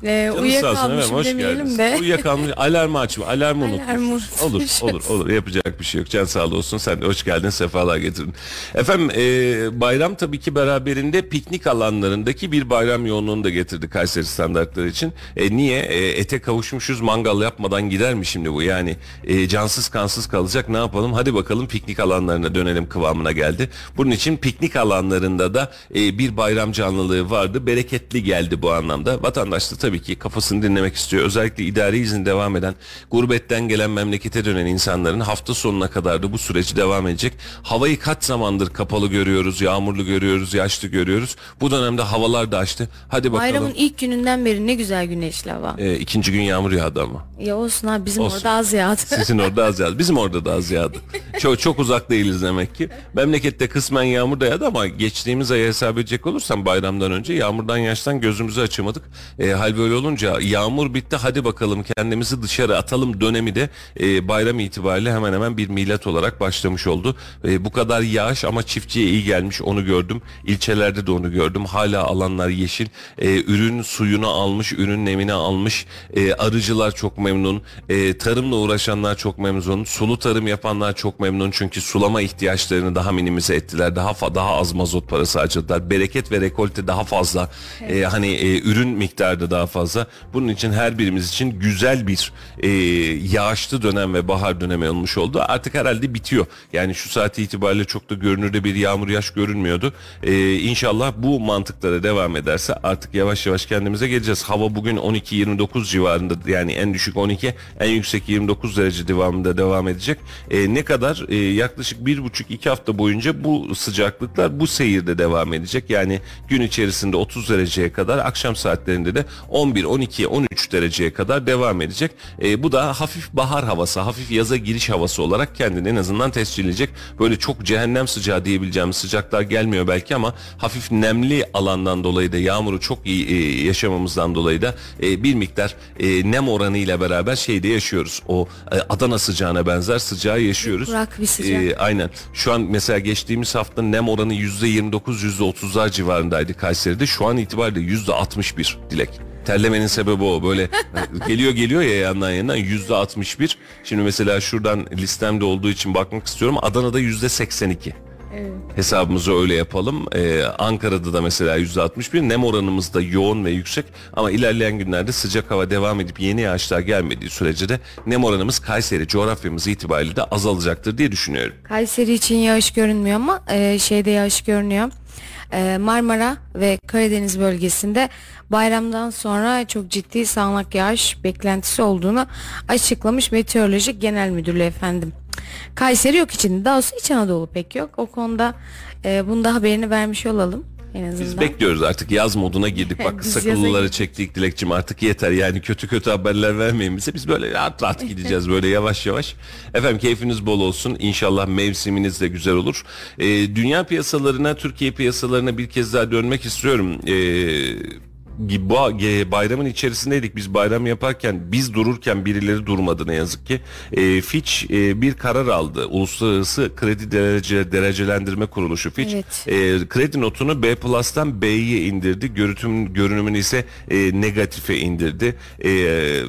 [SPEAKER 2] Sağ olsun
[SPEAKER 3] uyuyakalmışım
[SPEAKER 2] hoş
[SPEAKER 3] demeyelim
[SPEAKER 2] geldiniz.
[SPEAKER 3] de.
[SPEAKER 2] Uyuyakalmış, alarmı açma, alarmı
[SPEAKER 3] Alarmı
[SPEAKER 2] unutmuş. Olur,
[SPEAKER 3] unutmuşuz.
[SPEAKER 2] olur, olur. Yapacak bir şey yok. Can sağlığı olsun. Sen de hoş geldin, sefalar getirdin. Efendim e, bayram tabii ki beraberinde piknik alanlarındaki bir bayram yoğunluğunu da getirdi Kayseri standartları için. E, niye? E, ete kavuşmuşuz, mangal yapmadan gider mi şimdi bu? Yani e, cansız kansız kalacak ne yapalım? Hadi bakalım piknik alanlarına dönelim kıvamına geldi. Bunun için piknik alanlarında da e, bir bayram canlılığı vardı. Bereketli geldi bu anlamda. Vatandaş da tabii ki kafasını dinlemek istiyor. Özellikle idari izin devam eden, gurbetten gelen memlekete dönen insanların hafta sonuna kadar da bu süreci devam edecek. Havayı kaç zamandır kapalı görüyoruz, yağmurlu görüyoruz, yaşlı görüyoruz. Bu dönemde havalar da açtı. Hadi bakalım.
[SPEAKER 3] Bayramın ilk gününden beri ne güzel güneşli hava.
[SPEAKER 2] E, ikinci gün yağmur yağdı ama.
[SPEAKER 3] Ya olsun abi bizim
[SPEAKER 2] Olsun.
[SPEAKER 3] orada az yağdı.
[SPEAKER 2] Sizin orada az yağdı. Bizim orada da az yağdı. Çok, çok uzak değiliz demek ki. Memlekette kısmen yağmur da yağdı ama geçtiğimiz ayı hesap edecek olursam bayramdan önce yağmurdan yaştan gözümüzü açamadık. E, hal böyle olunca yağmur bitti hadi bakalım kendimizi dışarı atalım dönemi de e, bayram itibariyle hemen hemen bir milat olarak başlamış oldu. E, bu kadar yağış ama çiftçiye iyi gelmiş onu gördüm. İlçelerde de onu gördüm. Hala alanlar yeşil. E, ürün suyunu almış, ürün nemini almış. E, arıcılar çok memnun. E, tarımla uğraşanlar çok memnun. Sulu tarım yapanlar çok memnun. Çünkü sulama ihtiyaçlarını daha minimize ettiler. Daha daha az mazot parası harcadılar. Bereket ve rekolte daha fazla. E, hani e, ürün miktarı da daha fazla. Bunun için her birimiz için güzel bir e, yağışlı dönem ve bahar dönemi olmuş oldu. Artık herhalde bitiyor. Yani şu saat itibariyle çok da görünürde bir yağmur yaş görünmüyordu. E, inşallah bu mantıklara devam ederse artık yavaş yavaş kendimize geleceğiz. Hava bugün 12-29 civarında yani en düşük 12 en yüksek 29 derece devamında devam edecek. E, ne kadar? E, yaklaşık bir buçuk iki hafta boyunca bu sıcaklıklar bu seyirde devam edecek. Yani gün içerisinde 30 dereceye kadar akşam saatlerinde de 11, 12, 13 dereceye kadar devam edecek. E, bu da hafif bahar havası, hafif yaza giriş havası olarak kendini en azından tescil edecek. Böyle çok cehennem sıcağı diyebileceğimiz sıcaklar gelmiyor belki ama hafif nemli alandan dolayı da yağmuru çok iyi e, yaşamamızdan dolayı da e, bir miktar e, nem oranı ile beraber şeyde yaşıyoruz. O e, Adana sıcağına benzer sıcağı yaşıyoruz.
[SPEAKER 3] Kurak bir sıcak.
[SPEAKER 2] E, aynen. Şu an mesela geçtiğimiz hafta nem oranı %29 %30'lar civarındaydı Kayseri'de. Şu an itibariyle %61 dilek. Terlemenin sebebi o. Böyle geliyor geliyor ya yandan yandan yüzde 61. Şimdi mesela şuradan listemde olduğu için bakmak istiyorum. Adana'da yüzde 82. Hesabımızı öyle yapalım. Ee, Ankara'da da mesela yüzde 61. Nem oranımız da yoğun ve yüksek. Ama ilerleyen günlerde sıcak hava devam edip yeni yağışlar gelmediği sürece de nem oranımız Kayseri coğrafyamız itibariyle de azalacaktır diye düşünüyorum.
[SPEAKER 3] Kayseri için yağış görünmüyor ama e, şeyde yağış görünüyor. E, Marmara ve Karadeniz bölgesinde bayramdan sonra çok ciddi sağanak yağış beklentisi olduğunu açıklamış Meteoroloji Genel Müdürlüğü efendim. Kayseri yok içinde. Daha doğrusu İç Anadolu pek yok. O konuda e, bunu haberini vermiş olalım en azından.
[SPEAKER 2] Biz bekliyoruz artık yaz moduna girdik. Bak sakıllıları çektik Dilekçim artık yeter yani kötü kötü haberler vermeyin bize. Biz böyle rahat rahat gideceğiz böyle yavaş yavaş. Efendim keyfiniz bol olsun. İnşallah mevsiminiz de güzel olur. Ee, dünya piyasalarına, Türkiye piyasalarına bir kez daha dönmek istiyorum. Ee, bu e, bayramın içerisindeydik biz bayram yaparken biz dururken birileri durmadı ne yazık ki. E, Fitch e, bir karar aldı. Uluslararası Kredi Derece Derecelendirme Kuruluşu Fitch
[SPEAKER 3] Evet.
[SPEAKER 2] e, kredi notunu B Plus'tan B'ye indirdi. Görüntüm, görünümünü ise e, negatife indirdi. E,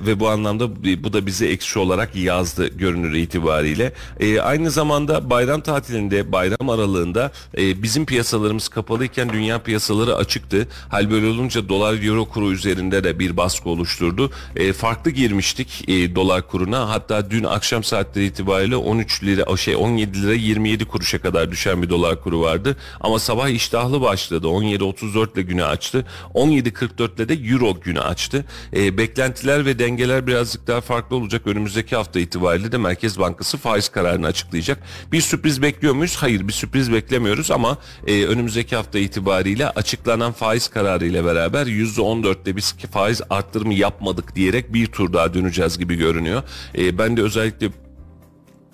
[SPEAKER 2] ve bu anlamda bu da bize eksi olarak yazdı görünür itibariyle. E, aynı zamanda bayram tatilinde, bayram aralığında e, bizim piyasalarımız kapalıyken dünya piyasaları açıktı. Hal böyle olunca dolar euro kuru üzerinde de bir baskı oluşturdu. E, farklı girmiştik e, dolar kuruna. Hatta dün akşam saatleri itibariyle 13 lira, şey 17 lira 27 kuruşa kadar düşen bir dolar kuru vardı. Ama sabah iştahlı başladı. 17.34 ile günü açtı. 17.44 ile de euro günü açtı. E, beklentiler ve dengeler birazcık daha farklı olacak. Önümüzdeki hafta itibariyle de Merkez Bankası faiz kararını açıklayacak. Bir sürpriz bekliyor muyuz? Hayır bir sürpriz beklemiyoruz ama e, önümüzdeki hafta itibariyle açıklanan faiz kararı ile beraber %14'te biz faiz arttırımı yapmadık diyerek bir tur daha döneceğiz gibi görünüyor. E, ben de özellikle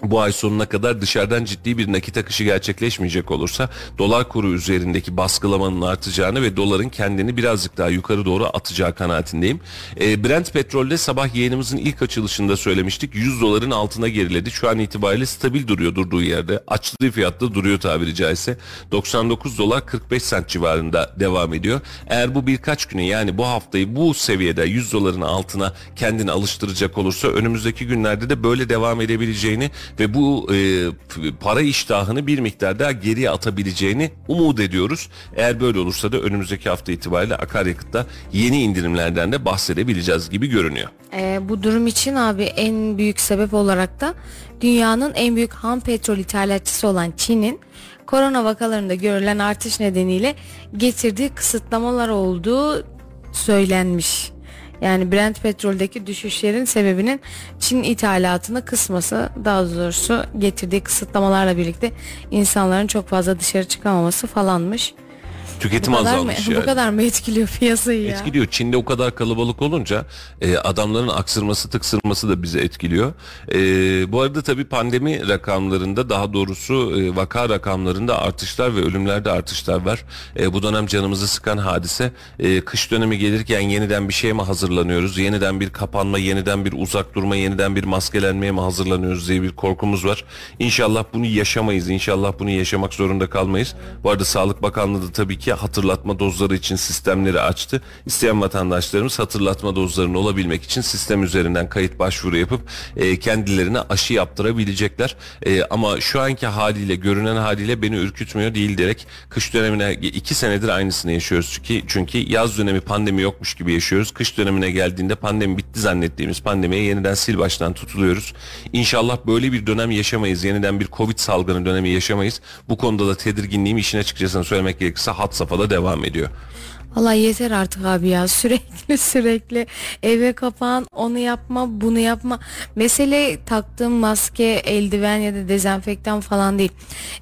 [SPEAKER 2] bu ay sonuna kadar dışarıdan ciddi bir nakit akışı gerçekleşmeyecek olursa dolar kuru üzerindeki baskılamanın artacağını ve doların kendini birazcık daha yukarı doğru atacağı kanaatindeyim. E, Brent petrolde sabah yayınımızın ilk açılışında söylemiştik 100 doların altına geriledi. Şu an itibariyle stabil duruyor durduğu yerde. Açtığı fiyatta duruyor tabiri caizse. 99 dolar 45 sent civarında devam ediyor. Eğer bu birkaç güne yani bu haftayı bu seviyede 100 doların altına kendini alıştıracak olursa önümüzdeki günlerde de böyle devam edebileceğini ve bu e, para iştahını bir miktar daha geriye atabileceğini umut ediyoruz. Eğer böyle olursa da önümüzdeki hafta itibariyle akaryakıtta yeni indirimlerden de bahsedebileceğiz gibi görünüyor.
[SPEAKER 3] E, bu durum için abi en büyük sebep olarak da dünyanın en büyük ham petrol ithalatçısı olan Çin'in korona vakalarında görülen artış nedeniyle getirdiği kısıtlamalar olduğu söylenmiş. Yani Brent petroldeki düşüşlerin sebebinin Çin ithalatını kısması daha doğrusu getirdiği kısıtlamalarla birlikte insanların çok fazla dışarı çıkamaması falanmış.
[SPEAKER 2] Tüketim
[SPEAKER 3] bu
[SPEAKER 2] azalmış
[SPEAKER 3] mı,
[SPEAKER 2] yani.
[SPEAKER 3] Bu kadar mı etkiliyor piyasayı ya?
[SPEAKER 2] Etkiliyor. Çin'de o kadar kalabalık olunca e, adamların aksırması tıksırması da bizi etkiliyor. E, bu arada tabii pandemi rakamlarında daha doğrusu e, vaka rakamlarında artışlar ve ölümlerde artışlar var. E, bu dönem canımızı sıkan hadise e, kış dönemi gelirken yeniden bir şeye mi hazırlanıyoruz? Yeniden bir kapanma, yeniden bir uzak durma, yeniden bir maskelenmeye mi hazırlanıyoruz diye bir korkumuz var. İnşallah bunu yaşamayız. İnşallah bunu yaşamak zorunda kalmayız. Bu arada Sağlık Bakanlığı da tabii ki hatırlatma dozları için sistemleri açtı. İsteyen vatandaşlarımız hatırlatma dozlarının olabilmek için sistem üzerinden kayıt başvuru yapıp e, kendilerine aşı yaptırabilecekler. E, ama şu anki haliyle görünen haliyle beni ürkütmüyor değil direkt kış dönemine iki senedir aynısını yaşıyoruz. Çünkü, çünkü yaz dönemi pandemi yokmuş gibi yaşıyoruz. Kış dönemine geldiğinde pandemi bitti zannettiğimiz pandemiye yeniden sil baştan tutuluyoruz. İnşallah böyle bir dönem yaşamayız. Yeniden bir Covid salgını dönemi yaşamayız. Bu konuda da tedirginliğim işin açıkçası söylemek gerekirse hat safhada devam ediyor.
[SPEAKER 3] Valla yeter artık abi ya sürekli sürekli eve kapan onu yapma bunu yapma. Mesele taktığım maske eldiven ya da dezenfektan falan değil.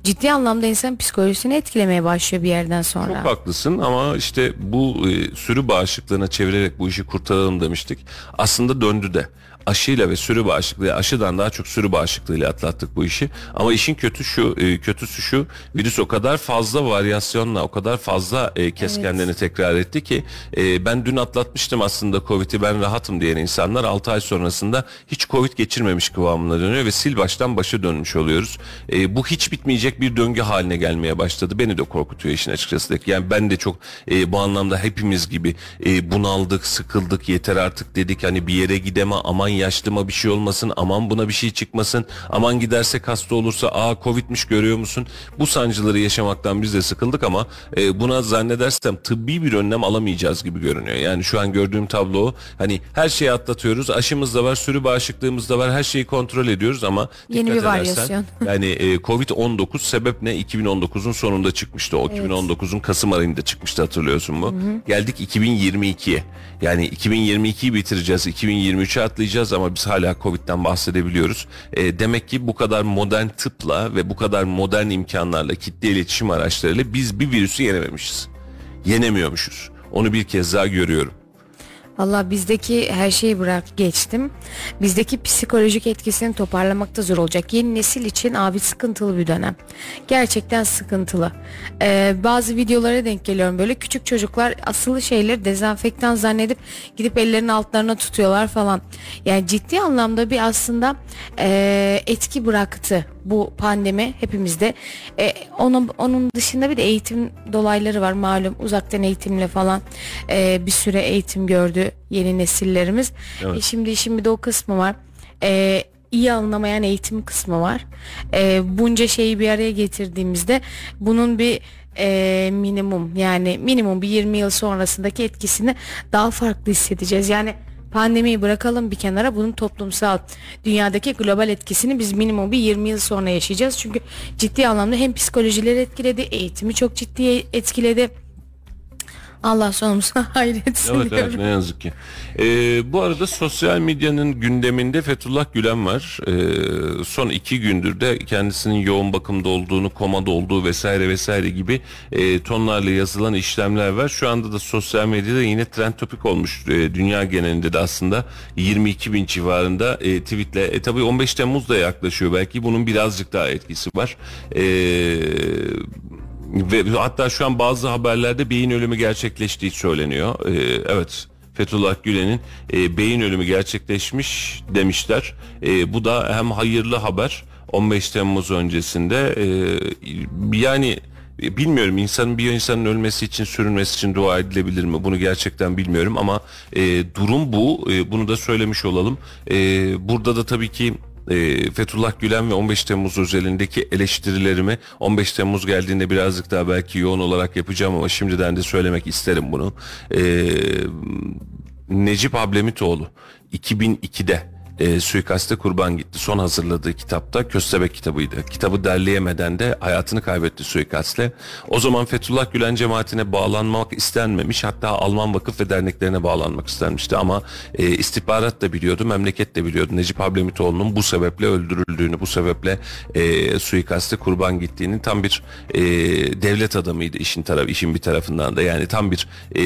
[SPEAKER 3] Ciddi anlamda insan psikolojisini etkilemeye başlıyor bir yerden sonra.
[SPEAKER 2] Çok haklısın ama işte bu e, sürü bağışıklığına çevirerek bu işi kurtaralım demiştik. Aslında döndü de aşıyla ve sürü bağışıklığı aşıdan daha çok sürü bağışıklığıyla atlattık bu işi. Ama işin kötü şu e, kötüsü şu virüs o kadar fazla varyasyonla o kadar fazla e, kez evet. tekrar etti ki e, ben dün atlatmıştım aslında Covid'i ben rahatım diyen insanlar 6 ay sonrasında hiç Covid geçirmemiş kıvamına dönüyor ve sil baştan başa dönmüş oluyoruz. E, bu hiç bitmeyecek bir döngü haline gelmeye başladı. Beni de korkutuyor işin açıkçası. Yani ben de çok e, bu anlamda hepimiz gibi e, bunaldık, sıkıldık, yeter artık dedik. Hani bir yere gideme aman yaşlıma bir şey olmasın, aman buna bir şey çıkmasın, aman gidersek hasta olursa aa Covid'miş görüyor musun? Bu sancıları yaşamaktan biz de sıkıldık ama e, buna zannedersem tıbbi bir önlem alamayacağız gibi görünüyor. Yani şu an gördüğüm tablo hani her şeyi atlatıyoruz, aşımız da var, sürü bağışıklığımız da var, her şeyi kontrol ediyoruz ama
[SPEAKER 3] Yeni bir varyasyon.
[SPEAKER 2] yani e, Covid-19 sebep ne? 2019'un sonunda çıkmıştı. O evet. 2019'un Kasım ayında çıkmıştı hatırlıyorsun mu? Hı hı. Geldik 2022'ye. Yani 2022'yi bitireceğiz, 2023'e atlayacağız ama biz hala Covid'den bahsedebiliyoruz. E, demek ki bu kadar modern tıpla ve bu kadar modern imkanlarla kitle iletişim araçlarıyla biz bir virüsü yenememişiz. Yenemiyormuşuz. Onu bir kez daha görüyorum.
[SPEAKER 3] Valla bizdeki her şeyi bırak geçtim. Bizdeki psikolojik etkisini toparlamakta zor olacak. Yeni nesil için abi sıkıntılı bir dönem. Gerçekten sıkıntılı. Ee, bazı videolara denk geliyorum böyle küçük çocuklar asılı şeyleri dezenfektan zannedip gidip ellerinin altlarına tutuyorlar falan. Yani ciddi anlamda bir aslında e, etki bıraktı bu pandemi hepimizde. E, onun onun dışında bir de eğitim dolayları var malum uzaktan eğitimle falan e, bir süre eğitim gördü yeni nesillerimiz. Evet. E, şimdi işin bir de o kısmı var. E, iyi anlamayan eğitim kısmı var. E, bunca şeyi bir araya getirdiğimizde bunun bir e, minimum yani minimum bir 20 yıl sonrasındaki etkisini daha farklı hissedeceğiz. Yani Pandemiyi bırakalım bir kenara bunun toplumsal dünyadaki global etkisini biz minimum bir 20 yıl sonra yaşayacağız. Çünkü ciddi anlamda hem psikolojileri etkiledi, eğitimi çok ciddi etkiledi. Allah sonumuzu hayretsin
[SPEAKER 2] Evet,
[SPEAKER 3] diyorum.
[SPEAKER 2] evet ne yazık ki. Ee, bu arada sosyal medyanın gündeminde Fethullah Gülen var. Ee, son iki gündür de kendisinin yoğun bakımda olduğunu, komada olduğu vesaire vesaire gibi e, tonlarla yazılan işlemler var. Şu anda da sosyal medyada yine trend topik olmuş. E, dünya genelinde de aslında 22 bin civarında e, tweetle. E, tabii 15 Temmuz da yaklaşıyor. Belki bunun birazcık daha etkisi var. Eee ve hatta şu an bazı haberlerde beyin ölümü gerçekleştiği söyleniyor. Ee, evet Fethullah Gülen'in e, beyin ölümü gerçekleşmiş demişler. E, bu da hem hayırlı haber 15 Temmuz öncesinde e, yani e, bilmiyorum insanın bir insanın ölmesi için sürünmesi için dua edilebilir mi bunu gerçekten bilmiyorum ama e, durum bu E, bunu da söylemiş olalım. E, burada da tabii ki e, Fethullah Gülen ve 15 Temmuz özelindeki eleştirilerimi 15 Temmuz geldiğinde birazcık daha belki yoğun olarak yapacağım ama şimdiden de söylemek isterim bunu. E, Necip Ablemitoğlu 2002'de e, suikaste kurban gitti. Son hazırladığı kitapta Köstebek kitabıydı. Kitabı derleyemeden de hayatını kaybetti suikastle. O zaman Fethullah Gülen cemaatine bağlanmak istenmemiş. Hatta Alman vakıf ve derneklerine bağlanmak istenmişti. Ama e, istihbarat da biliyordu, memleket de biliyordu. Necip Hablemitoğlu'nun bu sebeple öldürüldüğünü, bu sebeple e, suikaste kurban gittiğini tam bir e, devlet adamıydı işin tarafı, işin bir tarafından da. Yani tam bir e,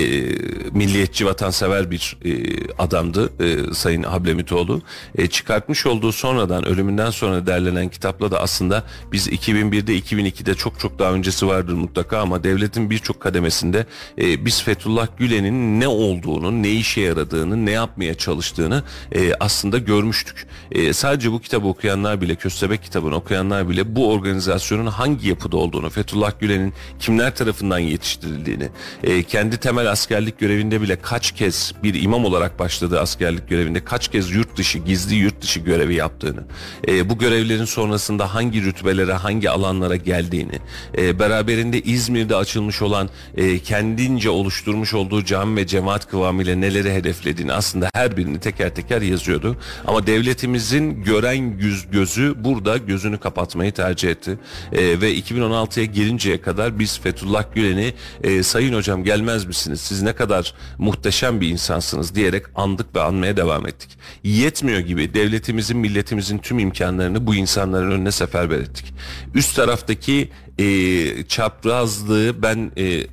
[SPEAKER 2] milliyetçi, vatansever bir e, adamdı e, Sayın Hablemitoğlu e, çıkartmış olduğu sonradan ölümünden sonra derlenen kitapla da aslında biz 2001'de 2002'de çok çok daha öncesi vardır mutlaka ama devletin birçok kademesinde e, biz Fethullah Gülen'in ne olduğunu, ne işe yaradığını, ne yapmaya çalıştığını e, aslında görmüştük. E, sadece bu kitabı okuyanlar bile, Köstebek kitabını okuyanlar bile bu organizasyonun hangi yapıda olduğunu, Fethullah Gülen'in kimler tarafından yetiştirildiğini, e, kendi temel askerlik görevinde bile kaç kez bir imam olarak başladığı askerlik görevinde kaç kez yurt dışı gizli yurt dışı görevi yaptığını, e, bu görevlerin sonrasında hangi rütbelere, hangi alanlara geldiğini, e, beraberinde İzmir'de açılmış olan e, kendince oluşturmuş olduğu cami ve cemaat kıvamıyla neleri hedeflediğini aslında her birini teker teker yazıyordu. Ama devletimizin gören yüz gözü burada gözünü kapatmayı tercih etti. E, ve 2016'ya gelinceye kadar biz Fethullah Gülen'i e, sayın hocam gelmez misiniz? Siz ne kadar muhteşem bir insansınız diyerek andık ve anmaya devam ettik. Yetmiyor gibi devletimizin, milletimizin tüm imkanlarını bu insanların önüne seferber ettik. Üst taraftaki e, çaprazlığı ben e,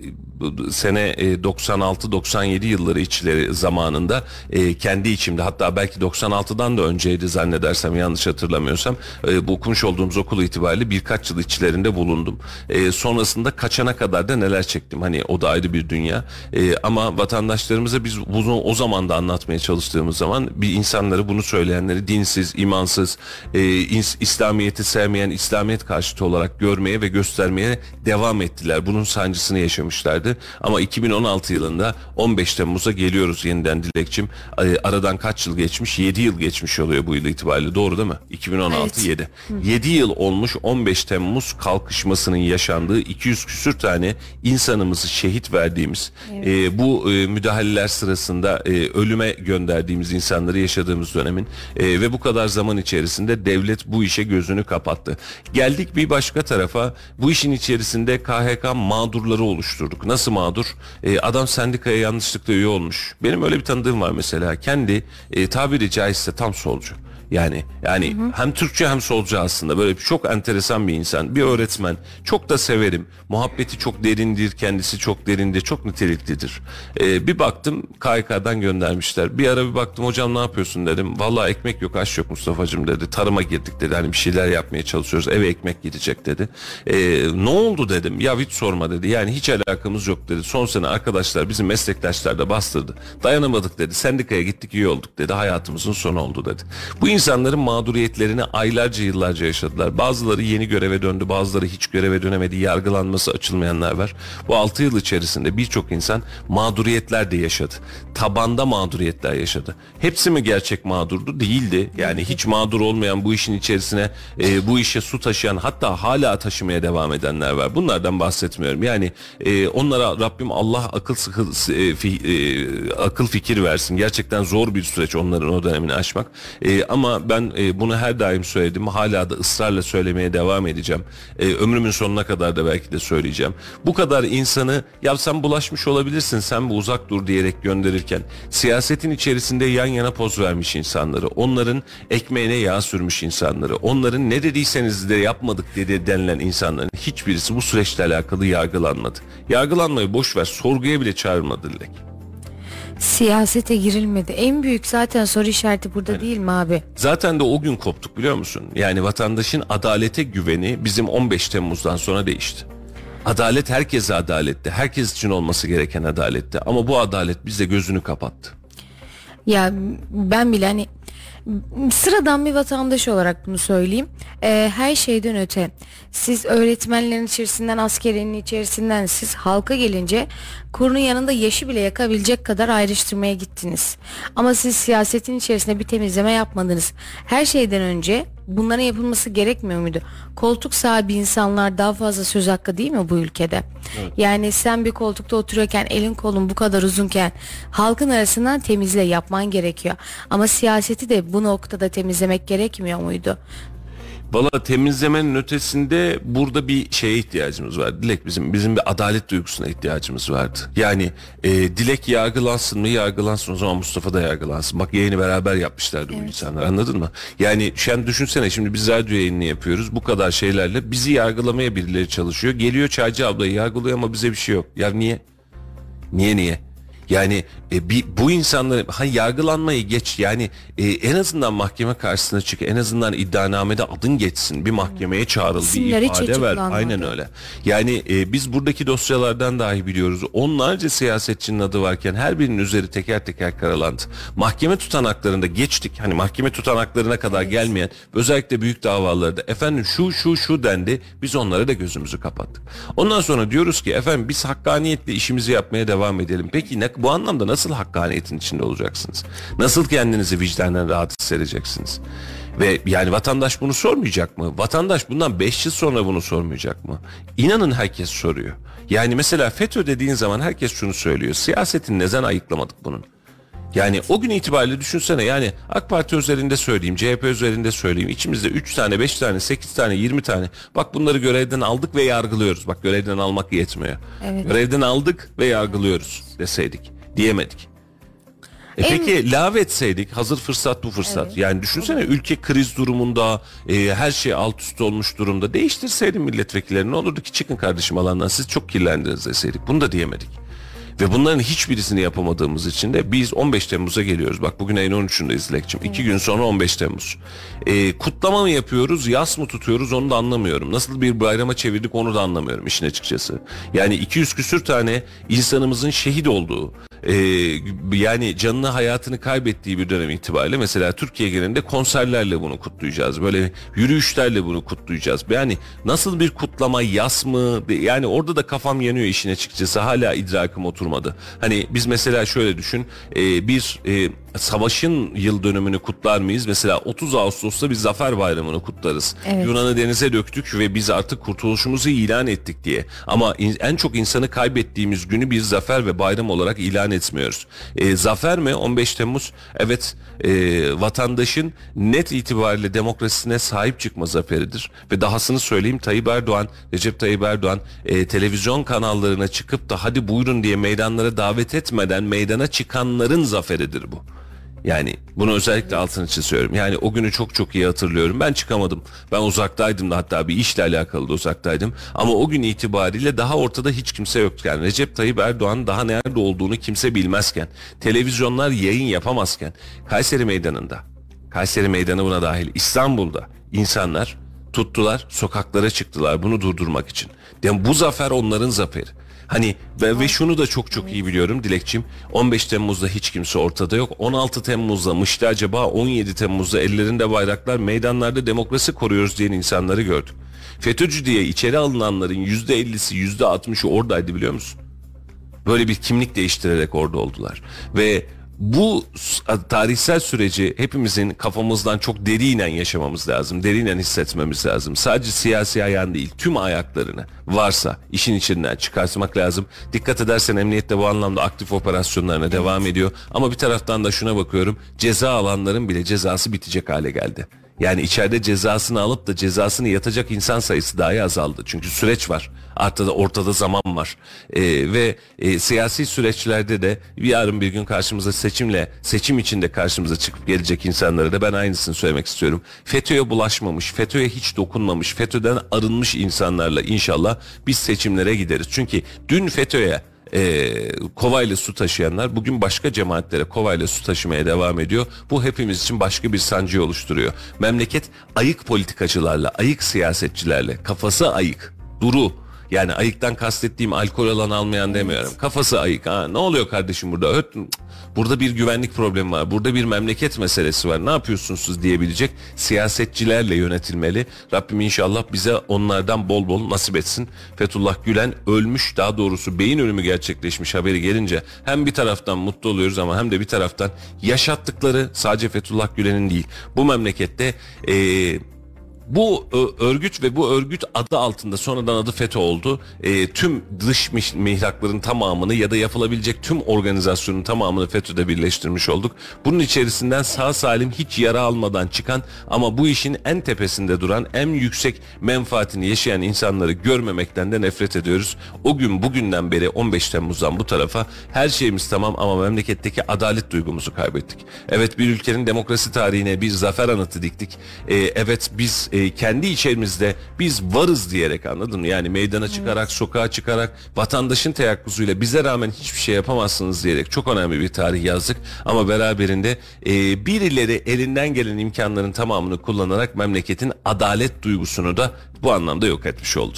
[SPEAKER 2] sene e, 96-97 yılları içleri zamanında e, kendi içimde hatta belki 96'dan da önceydi zannedersem yanlış hatırlamıyorsam e, bu okumuş olduğumuz okul itibariyle birkaç yıl içlerinde bulundum. E, sonrasında kaçana kadar da neler çektim hani o da ayrı bir dünya e, ama vatandaşlarımıza biz bunu o zaman da anlatmaya çalıştığımız zaman bir insanları bunu söyleyenleri dinsiz, imansız, e, ins- İslamiyet'i sevmeyen, İslamiyet karşıtı olarak görmeye ve göstermeye devam ettiler. Bunun sancısını yaşamışlardı. Ama 2016 yılında 15 Temmuz'a geliyoruz yeniden Dilekçim. E, aradan kaç yıl geçmiş? 7 yıl geçmiş oluyor bu yıl itibariyle. Doğru değil mi? 2016
[SPEAKER 3] Evet.
[SPEAKER 2] 7. 7 yıl olmuş 15 Temmuz kalkışmasının yaşandığı 200 küsür tane insanımızı şehit verdiğimiz e, bu e, müdahaleler sırasında e, ölüme gönderdiğimiz insanları yaşadığımız dönemin e, ve bu kadar zaman içerisinde devlet bu işe gözünü kapattı. Geldik bir başka tarafa bu işin içerisinde KHK mağdurları oluşturduk. Nasıl mağdur? E, adam sendikaya yanlışlıkla üye olmuş. Benim öyle bir tanıdığım var mesela. Kendi e, tabiri caizse tam solcu. Yani yani hem Türkçe hem solcu aslında böyle çok enteresan bir insan, bir öğretmen. Çok da severim. Muhabbeti çok derindir, kendisi çok derindir, çok niteliklidir. Ee, bir baktım KYK'dan göndermişler. Bir ara bir baktım hocam ne yapıyorsun dedim. Vallahi ekmek yok, aş yok Mustafa'cığım dedi. Tarıma girdik dedi. Hani bir şeyler yapmaya çalışıyoruz. Eve ekmek gidecek dedi. Ee, ne oldu dedim. Ya hiç sorma dedi. Yani hiç alakamız yok dedi. Son sene arkadaşlar bizim meslektaşlar da bastırdı. Dayanamadık dedi. Sendikaya gittik iyi olduk dedi. Hayatımızın sonu oldu dedi. Bu insanların mağduriyetlerini aylarca yıllarca yaşadılar. Bazıları yeni göreve döndü. Bazıları hiç göreve dönemedi. Yargılanması açılmayanlar var. Bu 6 yıl içerisinde birçok insan mağduriyetler de yaşadı. Tabanda mağduriyetler yaşadı. Hepsi mi gerçek mağdurdu? Değildi. Yani hiç mağdur olmayan bu işin içerisine e, bu işe su taşıyan hatta hala taşımaya devam edenler var. Bunlardan bahsetmiyorum. Yani e, onlara Rabbim Allah akıl sıkı, e, fi- e, akıl fikir versin. Gerçekten zor bir süreç onların o dönemini aşmak. E, ama Ama ben e, bunu her daim söyledim. Hala da ısrarla söylemeye devam edeceğim. E, ömrümün sonuna kadar da belki de söyleyeceğim. Bu kadar insanı ya sen bulaşmış olabilirsin sen bu uzak dur diyerek gönderirken siyasetin içerisinde yan yana poz vermiş insanları, onların ekmeğine yağ sürmüş insanları, onların ne dediyseniz de yapmadık dedi denilen insanların hiçbirisi bu süreçle alakalı yargılanmadı. Yargılanmayı boş ver sorguya bile çağrılmadı Dilek.
[SPEAKER 3] Siyasete girilmedi. En büyük zaten soru işareti burada değil mi abi?
[SPEAKER 2] Zaten de o gün koptuk biliyor musun? Yani vatandaşın adalete güveni bizim 15 Temmuz'dan sonra değişti. Adalet herkese adaletti. Herkes için olması gereken adaletti. Ama bu adalet bize gözünü kapattı.
[SPEAKER 3] Ya ben bile hani sıradan bir vatandaş olarak bunu söyleyeyim. Ee, her şeyden öte siz öğretmenlerin içerisinden askerinin içerisinden siz halka gelince kurunun yanında yaşı bile yakabilecek kadar ayrıştırmaya gittiniz. Ama siz siyasetin içerisinde bir temizleme yapmadınız. Her şeyden önce bunların yapılması gerekmiyor muydu? Koltuk sahibi insanlar daha fazla söz hakkı değil mi bu ülkede? Evet. Yani sen bir koltukta oturuyorken elin kolun bu kadar uzunken halkın arasından temizle yapman gerekiyor. Ama siyaseti de bu noktada temizlemek gerekmiyor muydu?
[SPEAKER 2] Valla temizlemenin ötesinde burada bir şeye ihtiyacımız var. Dilek bizim bizim bir adalet duygusuna ihtiyacımız vardı. Yani e, Dilek yargılansın mı yargılansın o zaman Mustafa da yargılansın. Bak yayını beraber yapmışlardı evet. bu insanlar anladın mı? Yani sen düşünsene şimdi biz radyo yayını yapıyoruz bu kadar şeylerle bizi yargılamaya birileri çalışıyor. Geliyor Çaycı ablayı yargılıyor ama bize bir şey yok. Ya niye? Niye niye? Yani e, bir, bu insanları ha, yargılanmayı geç yani e, en azından mahkeme karşısına çık en azından iddianamede adın geçsin bir mahkemeye çağrıl bir ifade ver aynen öyle. Yani e, biz buradaki dosyalardan dahi biliyoruz onlarca siyasetçinin adı varken her birinin üzeri teker teker karalandı. Mahkeme tutanaklarında geçtik hani mahkeme tutanaklarına kadar evet. gelmeyen özellikle büyük davalarda efendim şu şu şu dendi biz onlara da gözümüzü kapattık. Ondan sonra diyoruz ki efendim biz hakkaniyetle işimizi yapmaya devam edelim. Peki ne bu anlamda nasıl hakkaniyetin içinde olacaksınız? Nasıl kendinizi vicdanen rahat hissedeceksiniz? Ve yani vatandaş bunu sormayacak mı? Vatandaş bundan 5 yıl sonra bunu sormayacak mı? İnanın herkes soruyor. Yani mesela FETÖ dediğin zaman herkes şunu söylüyor. Siyasetin neden ayıklamadık bunun? Yani o gün itibariyle düşünsene yani AK Parti üzerinde söyleyeyim, CHP üzerinde söyleyeyim. İçimizde 3 tane, 5 tane, 8 tane, 20 tane. Bak bunları görevden aldık ve yargılıyoruz. Bak görevden almak yetmiyor. Evet. Görevden aldık ve yargılıyoruz deseydik diyemedik. E en... peki lav etseydik hazır fırsat bu fırsat. Evet. Yani düşünsene ülke kriz durumunda e, her şey alt üst olmuş durumda. Değiştirseydin milletvekillerini ne olurdu ki çıkın kardeşim alandan siz çok kirlendiniz deseydik. Bunu da diyemedik. Ve bunların hiçbirisini yapamadığımız için de biz 15 Temmuz'a geliyoruz. Bak bugün ayın 13'ündeyiz Dilekçim. İki gün sonra 15 Temmuz. Ee, kutlama mı yapıyoruz, yas mı tutuyoruz onu da anlamıyorum. Nasıl bir bayrama çevirdik onu da anlamıyorum işin açıkçası. Yani 200 küsür tane insanımızın şehit olduğu, e, yani canını hayatını kaybettiği bir dönem itibariyle mesela Türkiye genelinde konserlerle bunu kutlayacağız. Böyle yürüyüşlerle bunu kutlayacağız. Yani nasıl bir kutlama yas mı? Yani orada da kafam yanıyor işin açıkçası. Hala idrakım oturmadı. Hani biz mesela şöyle düşün. E, bir e, savaşın yıl dönümünü kutlar mıyız? Mesela 30 Ağustos'ta bir zafer bayramını kutlarız. Evet. Yunan'ı denize döktük ve biz artık kurtuluşumuzu ilan ettik diye. Ama in, en çok insanı kaybettiğimiz günü bir zafer ve bayram olarak ilan etmiyoruz. E, zafer mi? 15 Temmuz evet e, vatandaşın net itibariyle demokrasisine sahip çıkma zaferidir. Ve dahasını söyleyeyim Tayyip Erdoğan, Recep Tayyip Erdoğan e, televizyon kanallarına çıkıp da hadi buyurun diye meydanlara davet etmeden meydana çıkanların zaferidir bu. Yani bunu özellikle altını çiziyorum. Yani o günü çok çok iyi hatırlıyorum. Ben çıkamadım. Ben uzaktaydım da hatta bir işle alakalı da uzaktaydım. Ama o gün itibariyle daha ortada hiç kimse yokken, Recep Tayyip Erdoğan daha nerede olduğunu kimse bilmezken, televizyonlar yayın yapamazken, Kayseri Meydanı'nda, Kayseri Meydanı buna dahil, İstanbul'da insanlar tuttular, sokaklara çıktılar bunu durdurmak için. Yani bu zafer onların zaferi. Hani ve, ve şunu da çok çok iyi biliyorum Dilekçim. 15 Temmuz'da hiç kimse ortada yok. 16 Temmuz'da mıştı acaba 17 Temmuz'da ellerinde bayraklar meydanlarda demokrasi koruyoruz diyen insanları gördük. FETÖ'cü diye içeri alınanların %50'si %60'ı oradaydı biliyor musun? Böyle bir kimlik değiştirerek orada oldular. Ve bu tarihsel süreci hepimizin kafamızdan çok derinen yaşamamız lazım. Derinen hissetmemiz lazım. Sadece siyasi ayağın değil tüm ayaklarını varsa işin içinden çıkartmak lazım. Dikkat edersen emniyet de bu anlamda aktif operasyonlarına devam ediyor. Ama bir taraftan da şuna bakıyorum ceza alanların bile cezası bitecek hale geldi. Yani içeride cezasını alıp da cezasını yatacak insan sayısı dahi azaldı. Çünkü süreç var. Ortada, ortada zaman var. Ee, ve e, siyasi süreçlerde de yarın bir gün karşımıza seçimle, seçim içinde karşımıza çıkıp gelecek insanlara da ben aynısını söylemek istiyorum. FETÖ'ye bulaşmamış, FETÖ'ye hiç dokunmamış, FETÖ'den arınmış insanlarla inşallah biz seçimlere gideriz. Çünkü dün FETÖ'ye e, kovayla su taşıyanlar bugün başka cemaatlere kovayla su taşımaya devam ediyor. Bu hepimiz için başka bir sancı oluşturuyor. Memleket ayık politikacılarla, ayık siyasetçilerle, kafası ayık, duru, yani ayıktan kastettiğim alkol alan almayan demiyorum. Kafası ayık. Ha, ne oluyor kardeşim burada? Öt, burada bir güvenlik problemi var. Burada bir memleket meselesi var. Ne yapıyorsunuz siz diyebilecek siyasetçilerle yönetilmeli. Rabbim inşallah bize onlardan bol bol nasip etsin. Fethullah Gülen ölmüş daha doğrusu beyin ölümü gerçekleşmiş haberi gelince hem bir taraftan mutlu oluyoruz ama hem de bir taraftan yaşattıkları sadece Fethullah Gülen'in değil. Bu memlekette eee bu örgüt ve bu örgüt adı altında sonradan adı FETÖ oldu. E, tüm dış mihrakların tamamını ya da yapılabilecek tüm organizasyonun tamamını FETÖ'de birleştirmiş olduk. Bunun içerisinden sağ salim hiç yara almadan çıkan ama bu işin en tepesinde duran en yüksek menfaatini yaşayan insanları görmemekten de nefret ediyoruz. O gün bugünden beri 15 Temmuz'dan bu tarafa her şeyimiz tamam ama memleketteki adalet duygumuzu kaybettik. Evet bir ülkenin demokrasi tarihine bir zafer anıtı diktik. E, evet biz e, kendi içerimizde biz varız diyerek anladın mı? Yani meydana çıkarak, evet. sokağa çıkarak, vatandaşın teyakkuzuyla bize rağmen hiçbir şey yapamazsınız diyerek çok önemli bir tarih yazdık. Ama beraberinde e, birileri elinden gelen imkanların tamamını kullanarak memleketin adalet duygusunu da bu anlamda yok etmiş oldu.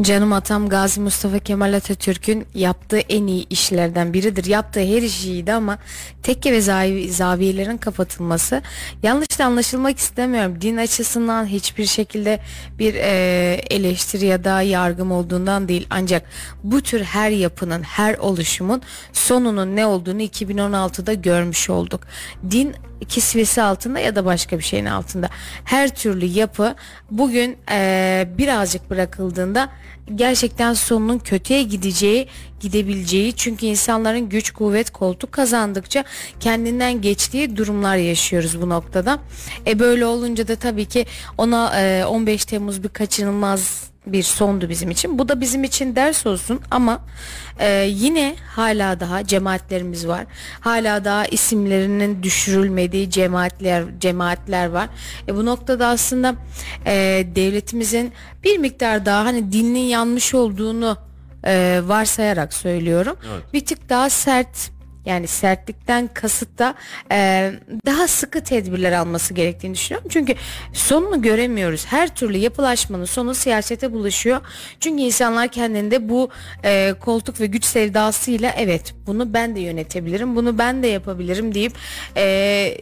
[SPEAKER 3] Canım atam Gazi Mustafa Kemal Atatürk'ün yaptığı en iyi işlerden biridir. Yaptığı her iş iyiydi ama tekke ve zaviyelerin kapatılması yanlış da anlaşılmak istemiyorum. Din açısından hiçbir şekilde bir e, eleştiri ya da yargım olduğundan değil. Ancak bu tür her yapının, her oluşumun sonunun ne olduğunu 2016'da görmüş olduk. Din kisvesi altında ya da başka bir şeyin altında. Her türlü yapı bugün e, birazcık bırakıldığında gerçekten sonunun kötüye gideceği gidebileceği çünkü insanların güç kuvvet koltuk kazandıkça kendinden geçtiği durumlar yaşıyoruz bu noktada. E böyle olunca da tabii ki ona e, 15 Temmuz bir kaçınılmaz bir sondu bizim için. Bu da bizim için ders olsun ama e, yine hala daha cemaatlerimiz var. Hala daha isimlerinin düşürülmediği cemaatler cemaatler var. E, bu noktada aslında e, devletimizin bir miktar daha hani dinin yanlış olduğunu e, varsayarak söylüyorum. Evet. Bir tık daha sert yani sertlikten kasıt da e, daha sıkı tedbirler alması gerektiğini düşünüyorum. Çünkü sonunu göremiyoruz. Her türlü yapılaşmanın sonu siyasete bulaşıyor. Çünkü insanlar kendinde bu e, koltuk ve güç sevdasıyla evet bunu ben de yönetebilirim, bunu ben de yapabilirim deyip e,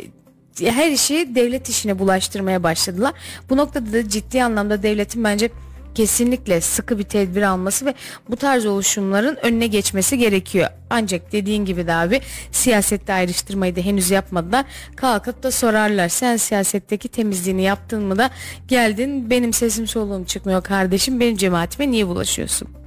[SPEAKER 3] her işi devlet işine bulaştırmaya başladılar. Bu noktada da ciddi anlamda devletin bence kesinlikle sıkı bir tedbir alması ve bu tarz oluşumların önüne geçmesi gerekiyor. Ancak dediğin gibi de abi siyasette ayrıştırmayı da henüz yapmadılar. Kalkıp da sorarlar sen siyasetteki temizliğini yaptın mı da geldin benim sesim soluğum çıkmıyor kardeşim benim cemaatime niye bulaşıyorsun?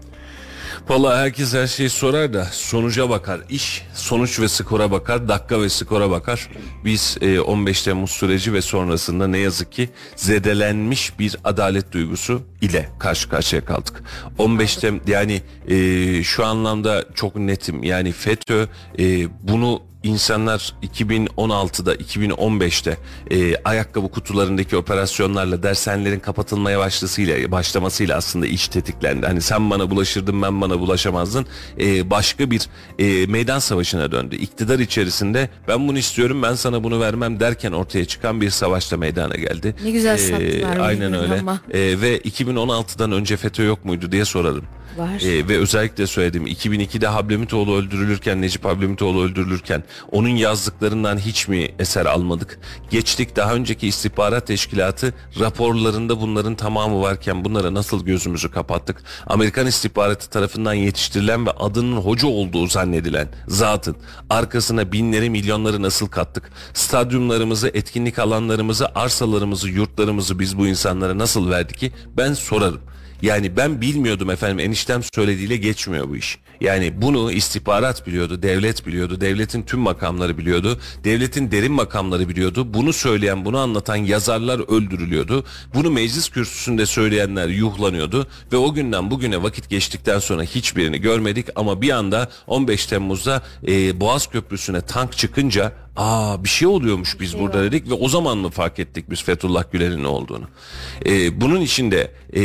[SPEAKER 2] Valla herkes her şeyi sorar da sonuca bakar. İş sonuç ve skora bakar, dakika ve skora bakar. Biz e, 15 Temmuz süreci ve sonrasında ne yazık ki zedelenmiş bir adalet duygusu ile karşı karşıya kaldık. 15 Temmuz yani e, şu anlamda çok netim. Yani FETÖ e, bunu insanlar 2016'da 2015'te e, ayakkabı kutularındaki operasyonlarla dershanelerin kapatılmaya başlasıyla başlamasıyla aslında iş tetiklendi. Hani sen bana bulaşırdın ben bana bulaşamazdın. E, başka bir e, meydan savaşına döndü. İktidar içerisinde ben bunu istiyorum ben sana bunu vermem derken ortaya çıkan bir savaşta meydana geldi.
[SPEAKER 3] Ne güzel sattılar.
[SPEAKER 2] E, aynen öyle. E, ve 2016'dan önce FETÖ yok muydu diye sorarım.
[SPEAKER 3] Var.
[SPEAKER 2] E, ve özellikle söyledim 2002'de Hablemitoğlu öldürülürken Necip Hablemitoğlu öldürülürken Onun yazdıklarından hiç mi eser almadık? Geçtik daha önceki istihbarat teşkilatı raporlarında bunların tamamı varken bunlara nasıl gözümüzü kapattık? Amerikan istihbaratı tarafından yetiştirilen ve adının hoca olduğu zannedilen zatın arkasına binleri milyonları nasıl kattık? Stadyumlarımızı, etkinlik alanlarımızı, arsalarımızı, yurtlarımızı biz bu insanlara nasıl verdik ki? Ben sorarım. Yani ben bilmiyordum efendim eniştem söylediğiyle geçmiyor bu iş. Yani bunu istihbarat biliyordu, devlet biliyordu, devletin tüm makamları biliyordu, devletin derin makamları biliyordu. Bunu söyleyen, bunu anlatan yazarlar öldürülüyordu. Bunu meclis kürsüsünde söyleyenler yuhlanıyordu ve o günden bugüne vakit geçtikten sonra hiçbirini görmedik ama bir anda 15 Temmuz'da e, Boğaz Köprüsü'ne tank çıkınca aa bir şey oluyormuş biz burada dedik ve o zaman mı fark ettik biz Fethullah Gülen'in ne olduğunu. E, bunun içinde e,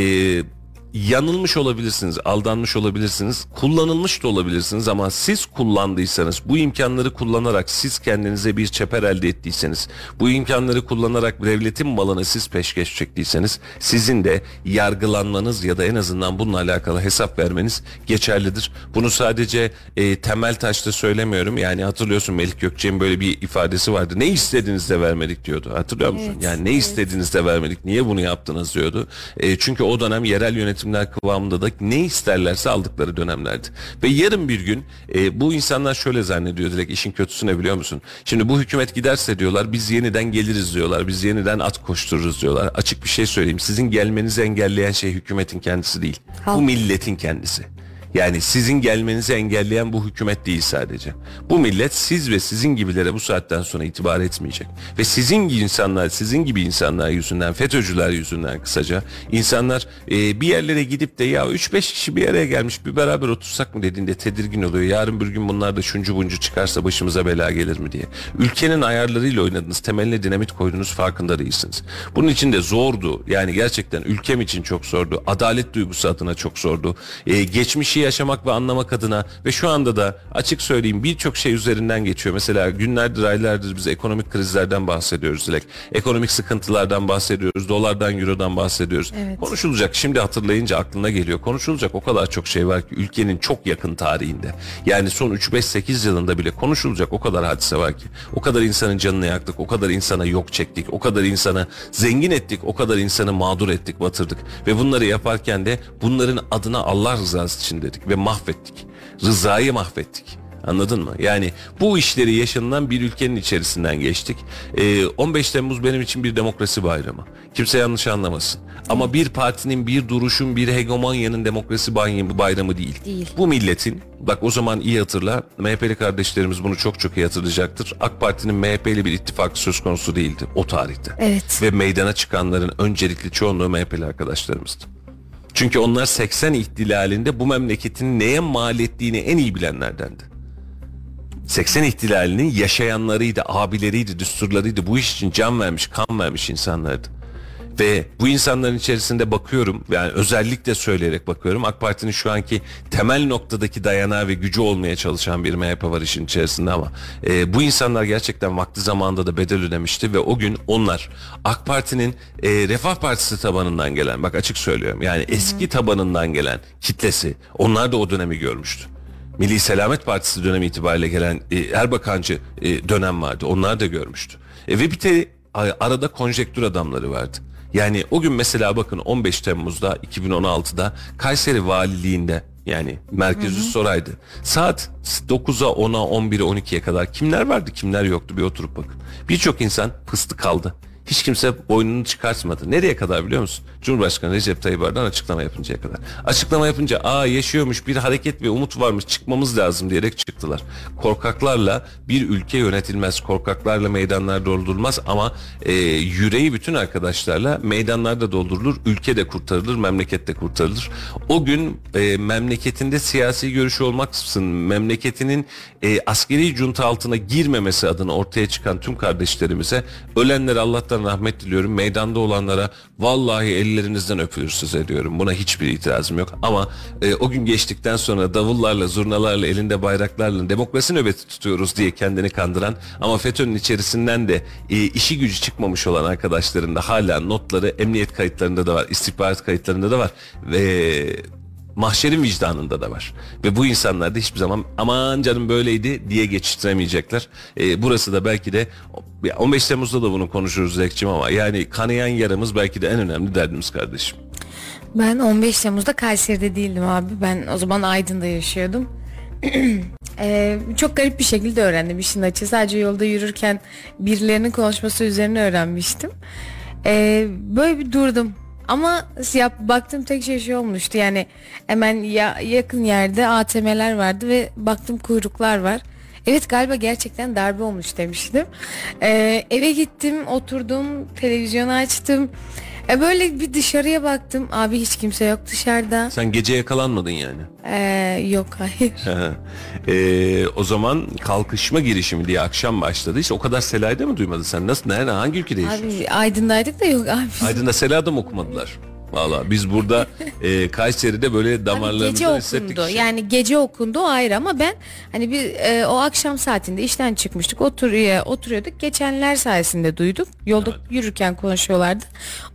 [SPEAKER 2] yanılmış olabilirsiniz, aldanmış olabilirsiniz, kullanılmış da olabilirsiniz ama siz kullandıysanız, bu imkanları kullanarak siz kendinize bir çeper elde ettiyseniz, bu imkanları kullanarak devletin malını siz peşkeş çektiyseniz, sizin de yargılanmanız ya da en azından bununla alakalı hesap vermeniz geçerlidir. Bunu sadece e, temel taşta söylemiyorum. Yani hatırlıyorsun Melik Gökçe'nin böyle bir ifadesi vardı. Ne istediniz de vermedik diyordu. Hatırlıyor musun?
[SPEAKER 3] Evet,
[SPEAKER 2] yani ne
[SPEAKER 3] evet.
[SPEAKER 2] istediniz de vermedik. Niye bunu yaptınız diyordu. E, çünkü o dönem yerel yönetimler kıvamında da ne isterlerse aldıkları dönemlerdi. Ve yarın bir gün e, bu insanlar şöyle zannediyor direkt işin kötüsü ne biliyor musun? Şimdi bu hükümet giderse diyorlar biz yeniden geliriz diyorlar. Biz yeniden at koştururuz diyorlar. Açık bir şey söyleyeyim. Sizin gelmenizi engelleyen şey hükümetin kendisi değil.
[SPEAKER 3] Halk.
[SPEAKER 2] Bu milletin kendisi. Yani sizin gelmenizi engelleyen bu hükümet değil sadece. Bu millet siz ve sizin gibilere bu saatten sonra itibar etmeyecek. Ve sizin gibi insanlar, sizin gibi insanlar yüzünden, FETÖ'cüler yüzünden kısaca insanlar e, bir yerlere gidip de ya 3-5 kişi bir araya gelmiş bir beraber otursak mı dediğinde tedirgin oluyor. Yarın bir gün bunlar da şuncu buncu çıkarsa başımıza bela gelir mi diye. Ülkenin ayarlarıyla oynadınız, temeline dinamit koydunuz farkında değilsiniz. Bunun için de zordu. Yani gerçekten ülkem için çok zordu. Adalet duygusu adına çok zordu. E, geçmişi yaşamak ve anlamak adına ve şu anda da açık söyleyeyim birçok şey üzerinden geçiyor. Mesela günlerdir aylardır biz ekonomik krizlerden bahsediyoruz Dilek. Ekonomik sıkıntılardan bahsediyoruz. Dolardan, eurodan bahsediyoruz.
[SPEAKER 3] Evet.
[SPEAKER 2] Konuşulacak şimdi hatırlayınca aklına geliyor. Konuşulacak o kadar çok şey var ki ülkenin çok yakın tarihinde. Yani son 3-5-8 yılında bile konuşulacak o kadar hadise var ki. O kadar insanın canını yaktık, o kadar insana yok çektik, o kadar insana zengin ettik, o kadar insanı mağdur ettik, batırdık. Ve bunları yaparken de bunların adına Allah rızası için dedik ve mahvettik. Rızayı mahvettik. Anladın mı? Yani bu işleri yaşanılan bir ülkenin içerisinden geçtik. Ee, 15 Temmuz benim için bir demokrasi bayramı. Kimse yanlış anlamasın. Ama bir partinin, bir duruşun, bir hegemonyanın demokrasi bayramı, bayramı değil.
[SPEAKER 3] Değil.
[SPEAKER 2] Bu milletin, bak o zaman iyi hatırla, MHP'li kardeşlerimiz bunu çok çok iyi hatırlayacaktır. AK Parti'nin MHP'li bir ittifakı söz konusu değildi o tarihte.
[SPEAKER 3] Evet.
[SPEAKER 2] Ve meydana çıkanların öncelikli çoğunluğu MHP'li arkadaşlarımızdı. Çünkü onlar 80 ihtilalinde bu memleketin neye mal ettiğini en iyi bilenlerdendi. 80 ihtilalinin yaşayanlarıydı, abileriydi, düsturlarıydı. Bu iş için can vermiş, kan vermiş insanlardı. Ve bu insanların içerisinde bakıyorum yani özellikle söyleyerek bakıyorum AK Parti'nin şu anki temel noktadaki dayanağı ve gücü olmaya çalışan bir MHP var işin içerisinde ama e, bu insanlar gerçekten vakti zamanında da bedel ödemişti ve o gün onlar AK Parti'nin e, Refah Partisi tabanından gelen bak açık söylüyorum yani eski tabanından gelen kitlesi onlar da o dönemi görmüştü. Milli Selamet Partisi dönemi itibariyle gelen e, Erbakancı e, dönem vardı. Onlar da görmüştü. E, ve bir de arada konjektür adamları vardı. Yani o gün mesela bakın 15 Temmuz'da 2016'da Kayseri Valiliğinde yani merkezi soraydı. Saat 9'a 10'a 11'e 12'ye kadar kimler vardı kimler yoktu bir oturup bakın. Birçok insan pıstı kaldı. Hiç kimse boynunu çıkartmadı. Nereye kadar biliyor musun? Cumhurbaşkanı Recep Tayyip Erdoğan açıklama yapıncaya kadar. Açıklama yapınca aa yaşıyormuş bir hareket ve umut varmış çıkmamız lazım diyerek çıktılar. Korkaklarla bir ülke yönetilmez. Korkaklarla meydanlar doldurulmaz ama e, yüreği bütün arkadaşlarla meydanlarda doldurulur. Ülke de kurtarılır, memleket de kurtarılır. O gün e, memleketinde siyasi görüşü olmaksızın memleketinin e, askeri junta altına girmemesi adına ortaya çıkan tüm kardeşlerimize ölenlere Allah'tan rahmet diliyorum. Meydanda olanlara vallahi ellerinizden öpülür söz ediyorum. Buna hiçbir itirazım yok. Ama e, o gün geçtikten sonra davullarla, zurnalarla, elinde bayraklarla demokrasi nöbeti tutuyoruz diye kendini kandıran ama FETÖ'nün içerisinden de e, işi gücü çıkmamış olan arkadaşların da hala notları emniyet kayıtlarında da var, istihbarat kayıtlarında da var ve mahşerin vicdanında da var. Ve bu insanlar da hiçbir zaman aman canım böyleydi diye geçiştiremeyecekler. E, burası da belki de 15 Temmuz'da da bunu konuşuruz Zekçim ama yani kanayan yaramız belki de en önemli derdimiz kardeşim.
[SPEAKER 3] Ben 15 Temmuz'da Kayseri'de değildim abi. Ben o zaman Aydın'da yaşıyordum. ee, çok garip bir şekilde öğrendim işin açığı. Sadece yolda yürürken birilerinin konuşması üzerine öğrenmiştim. Ee, böyle bir durdum. Ama yap, baktım tek şey şey olmuştu. Yani hemen ya, yakın yerde ATM'ler vardı ve baktım kuyruklar var. Evet galiba gerçekten darbe olmuş demiştim. Ee, eve gittim, oturdum, televizyonu açtım. E böyle bir dışarıya baktım. Abi hiç kimse yok dışarıda.
[SPEAKER 2] Sen gece yakalanmadın yani.
[SPEAKER 3] Ee, yok hayır.
[SPEAKER 2] ee, o zaman kalkışma girişimi diye akşam başladı. Hiç o kadar Sela'yı mı duymadın sen? Nasıl? Nerede? Hangi ülkede yaşıyorsun?
[SPEAKER 3] Abi Aydın'daydık da yok abi.
[SPEAKER 2] Aydın'da Sela'da mı okumadılar? Valla biz burada e, Kayseri'de böyle damarlarımızda hissettik.
[SPEAKER 3] Okundu. Yani gece okundu o ayrı ama ben hani bir e, o akşam saatinde işten çıkmıştık oturuyor oturuyorduk geçenler sayesinde duyduk yolda evet. yürürken konuşuyorlardı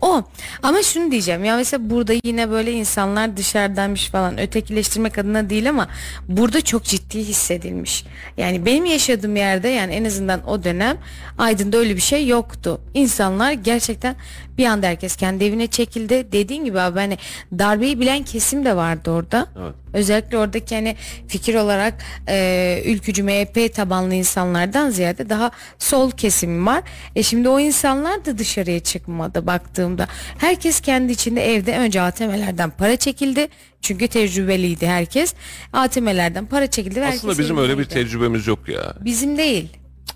[SPEAKER 3] o ama şunu diyeceğim ya mesela burada yine böyle insanlar dışarıdanmış falan ötekileştirmek adına değil ama burada çok ciddi hissedilmiş yani benim yaşadığım yerde yani en azından o dönem Aydın'da öyle bir şey yoktu insanlar gerçekten bir anda herkes kendi evine çekildi. Dediğin gibi abi hani darbeyi bilen kesim de vardı orada. Evet. Özellikle oradaki hani fikir olarak e, ülkücü MHP tabanlı insanlardan ziyade daha sol kesim var. E şimdi o insanlar da dışarıya çıkmadı baktığımda. Herkes kendi içinde evde önce ATM'lerden para çekildi. Çünkü tecrübeliydi herkes. ATM'lerden para çekildi.
[SPEAKER 2] Aslında bizim öyle bir tecrübemiz yok ya.
[SPEAKER 3] Bizim değil.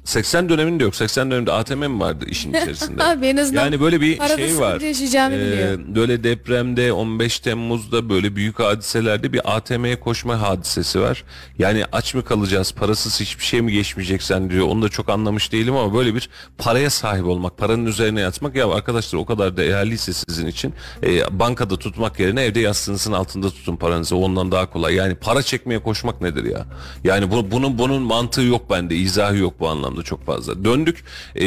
[SPEAKER 2] 80 döneminde yok. 80 döneminde ATM mi vardı işin içerisinde?
[SPEAKER 3] Abi en azından
[SPEAKER 2] yani böyle bir şey var.
[SPEAKER 3] Ee,
[SPEAKER 2] böyle depremde 15 Temmuz'da böyle büyük hadiselerde bir ATM'ye koşma hadisesi var. Yani aç mı kalacağız? Parasız hiçbir şey mi geçmeyecek sen diyor. Onu da çok anlamış değilim ama böyle bir paraya sahip olmak, paranın üzerine yatmak ya arkadaşlar o kadar değerliyse sizin için e, bankada tutmak yerine evde yastığınızın altında tutun paranızı. Ondan daha kolay. Yani para çekmeye koşmak nedir ya? Yani bu, bunun bunun mantığı yok bende, izahı yok bu anlamda anlamda çok fazla. Döndük e,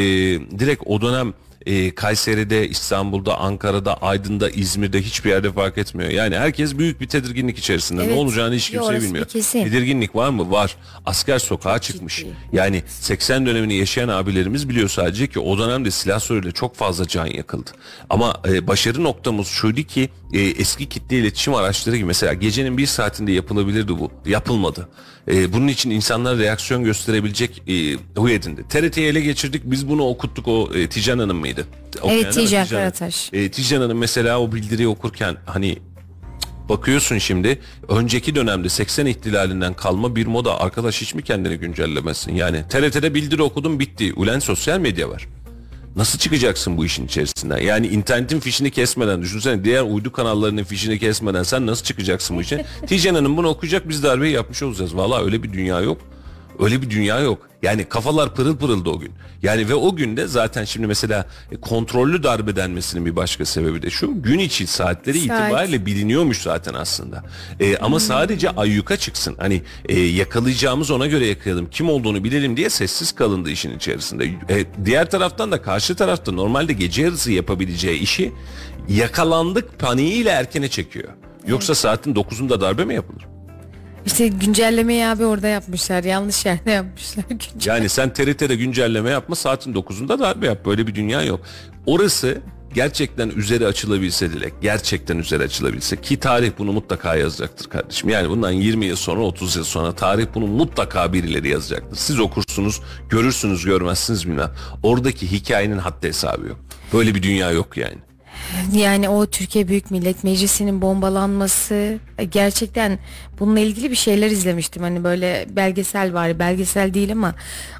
[SPEAKER 2] direkt o dönem e, Kayseri'de, İstanbul'da, Ankara'da, Aydın'da, İzmir'de hiçbir yerde fark etmiyor. Yani herkes büyük bir tedirginlik içerisinde. Evet. Ne olacağını hiç kimse bilmiyor. Tedirginlik var mı? Var. Asker sokağa Çok çıkmış. Ciddi. Yani 80 dönemini yaşayan abilerimiz biliyor sadece ki o dönemde silah soruyla çok fazla can yakıldı. Ama e, başarı noktamız şuydu ki e, eski kitle iletişim araçları gibi mesela gecenin bir saatinde yapılabilirdi bu. Yapılmadı. E, bunun için insanlar reaksiyon gösterebilecek e, huy edindi. TRT'yi ele geçirdik. Biz bunu okuttuk. O e, Tijan Hanım mıydı?
[SPEAKER 3] Okuyan evet Tijan Karataş.
[SPEAKER 2] E, Tijan Hanım mesela o bildiriyi okurken hani bakıyorsun şimdi önceki dönemde 80 ihtilalinden kalma bir moda arkadaş hiç mi kendini güncellemesin? Yani TRT'de bildiri okudum bitti. Ulen sosyal medya var. Nasıl çıkacaksın bu işin içerisinden? Yani internetin fişini kesmeden düşünsene diğer uydu kanallarının fişini kesmeden sen nasıl çıkacaksın bu işe? Tijen Hanım bunu okuyacak biz darbeyi yapmış olacağız. Valla öyle bir dünya yok. Öyle bir dünya yok. Yani kafalar pırıl pırıldı o gün. Yani ve o günde zaten şimdi mesela e, kontrollü darbe denmesinin bir başka sebebi de şu. Gün içi saatleri Saat. itibariyle biliniyormuş zaten aslında. E, ama hmm. sadece ayyuka çıksın. Hani e, yakalayacağımız ona göre yakalayalım. Kim olduğunu bilelim diye sessiz kalındı işin içerisinde. E, diğer taraftan da karşı tarafta normalde gece yarısı yapabileceği işi yakalandık paniğiyle erkene çekiyor. Yoksa saatin 9'unda darbe mi yapılır?
[SPEAKER 3] İşte güncellemeyi abi orada yapmışlar. Yanlış yerde yapmışlar.
[SPEAKER 2] Yani sen TRT'de güncelleme yapma saatin 9'unda darbe yap. Böyle bir dünya yok. Orası gerçekten üzeri açılabilse dilek, gerçekten üzeri açılabilse ki tarih bunu mutlaka yazacaktır kardeşim. Yani bundan 20 yıl sonra 30 yıl sonra tarih bunu mutlaka birileri yazacaktır. Siz okursunuz, görürsünüz, görmezsiniz bilmem. Oradaki hikayenin haddi hesabı yok. Böyle bir dünya yok yani.
[SPEAKER 3] Yani o Türkiye Büyük Millet Meclisi'nin bombalanması e, gerçekten bununla ilgili bir şeyler izlemiştim. Hani böyle belgesel var, belgesel değil ama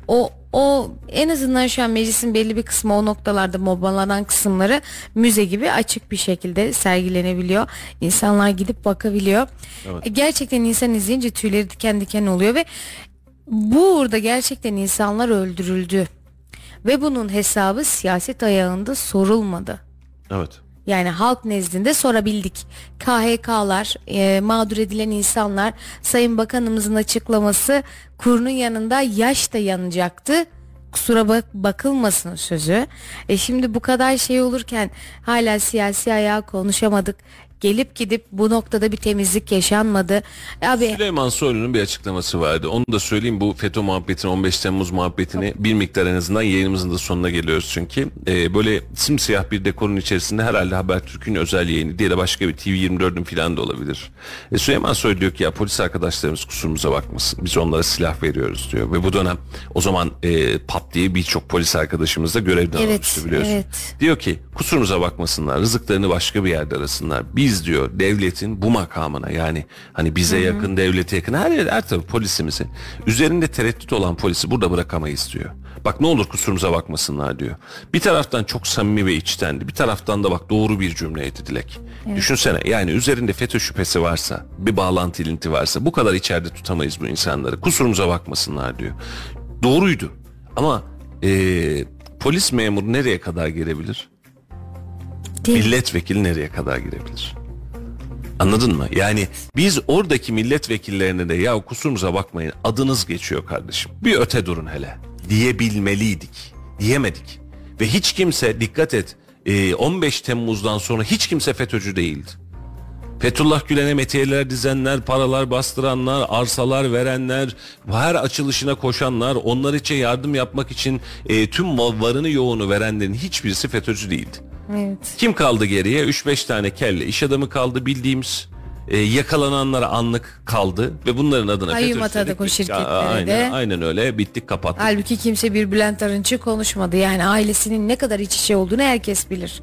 [SPEAKER 3] o o en azından şu an meclisin belli bir kısmı o noktalarda bombalanan kısımları müze gibi açık bir şekilde sergilenebiliyor. İnsanlar gidip bakabiliyor. Evet. E, gerçekten insan izleyince tüyleri diken diken oluyor ve bu uğurda gerçekten insanlar öldürüldü. Ve bunun hesabı siyaset ayağında sorulmadı.
[SPEAKER 2] Evet.
[SPEAKER 3] Yani halk nezdinde sorabildik. KHK'lar, e, mağdur edilen insanlar, Sayın Bakanımızın açıklaması kurunun yanında yaş da yanacaktı. kusura bak bakılmasın sözü. E şimdi bu kadar şey olurken hala siyasi ayağı konuşamadık. Gelip gidip bu noktada bir temizlik yaşanmadı. Abi
[SPEAKER 2] Süleyman Soylu'nun bir açıklaması vardı. Onu da söyleyeyim bu FETÖ muhabbetini 15 Temmuz muhabbetini bir miktar en azından yayınımızın da sonuna geliyoruz çünkü. Ee, böyle simsiyah bir dekorun içerisinde herhalde Habertürk'ün özel yayını diye de başka bir TV24'ün filan da olabilir. E, Süleyman Soylu diyor ki ya polis arkadaşlarımız kusurumuza bakmasın. Biz onlara silah veriyoruz diyor. Ve bu dönem o zaman e, pat diye birçok polis arkadaşımız da görevden
[SPEAKER 3] Evet,
[SPEAKER 2] almıştı biliyorsun.
[SPEAKER 3] evet.
[SPEAKER 2] Diyor ki kusurumuza bakmasınlar rızıklarını başka bir yerde arasınlar. Biz diyor devletin bu makamına yani hani bize yakın devlete yakın her yer her tarafı polisimizi üzerinde tereddüt olan polisi burada bırakamayız diyor. Bak ne olur kusurumuza bakmasınlar diyor. Bir taraftan çok samimi ve içtendi. Bir taraftan da bak doğru bir cümleydi Dilek. Düşünsene yani üzerinde FETÖ şüphesi varsa bir bağlantı ilinti varsa bu kadar içeride tutamayız bu insanları. Kusurumuza bakmasınlar diyor. Doğruydu ama eee, polis memuru nereye kadar girebilir?
[SPEAKER 3] Değil.
[SPEAKER 2] milletvekili nereye kadar girebilir? Anladın mı? Yani biz oradaki milletvekillerine de ya kusurumuza bakmayın adınız geçiyor kardeşim. Bir öte durun hele diyebilmeliydik. Diyemedik. Ve hiç kimse dikkat et e, 15 Temmuz'dan sonra hiç kimse FETÖ'cü değildi. Fethullah Gülen'e metiyeler dizenler, paralar bastıranlar, arsalar verenler, her açılışına koşanlar, onlar için yardım yapmak için e, tüm varını yoğunu verenlerin hiçbirisi FETÖ'cü değildi.
[SPEAKER 3] Evet.
[SPEAKER 2] Kim kaldı geriye? 3-5 tane kelle iş adamı kaldı bildiğimiz. E, yakalananlara anlık kaldı ve bunların adına
[SPEAKER 3] Kayyum atadık o şirketlere
[SPEAKER 2] aynen,
[SPEAKER 3] de.
[SPEAKER 2] Aynen öyle bittik kapattık.
[SPEAKER 3] Halbuki kimse bir Bülent Arınç'ı konuşmadı. Yani ailesinin ne kadar iç içe olduğunu herkes bilir.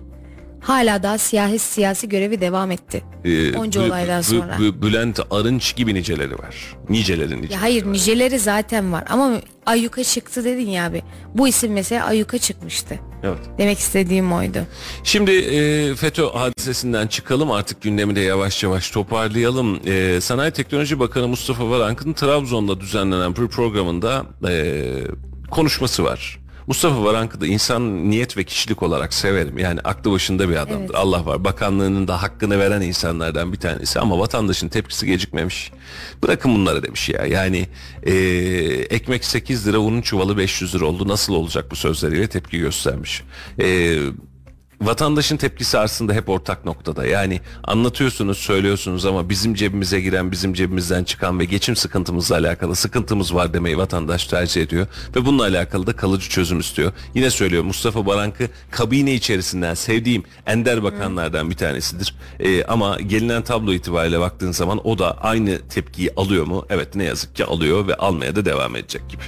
[SPEAKER 3] Hala daha siyasi siyasi görevi devam etti.
[SPEAKER 2] Ee,
[SPEAKER 3] Onca olaydan sonra.
[SPEAKER 2] Bü- Bülent Arınç gibi niceleri var. Nicelerin niceleri.
[SPEAKER 3] Ya hayır niceleri zaten var ama ayyuka çıktı dedin ya abi. Bu isim mesela ayyuka çıkmıştı.
[SPEAKER 2] Evet.
[SPEAKER 3] Demek istediğim oydu.
[SPEAKER 2] Şimdi e, FETÖ hadisesinden çıkalım artık gündemi de yavaş yavaş toparlayalım. E, Sanayi Teknoloji Bakanı Mustafa Varank'ın Trabzon'da düzenlenen bir programında e, konuşması var. Mustafa Varank'ı da insan niyet ve kişilik olarak severim. Yani aklı başında bir adamdır.
[SPEAKER 3] Evet.
[SPEAKER 2] Allah var. Bakanlığının da hakkını veren insanlardan bir tanesi. Ama vatandaşın tepkisi gecikmemiş. Bırakın bunları demiş ya. Yani e, ekmek 8 lira, unun çuvalı 500 lira oldu. Nasıl olacak bu sözleriyle tepki göstermiş. E, vatandaşın tepkisi aslında hep ortak noktada. Yani anlatıyorsunuz, söylüyorsunuz ama bizim cebimize giren, bizim cebimizden çıkan ve geçim sıkıntımızla alakalı sıkıntımız var demeyi vatandaş tercih ediyor. Ve bununla alakalı da kalıcı çözüm istiyor. Yine söylüyor Mustafa Barank'ı kabine içerisinden sevdiğim ender bakanlardan bir tanesidir. Ee, ama gelinen tablo itibariyle baktığın zaman o da aynı tepkiyi alıyor mu? Evet ne yazık ki alıyor ve almaya da devam edecek gibi.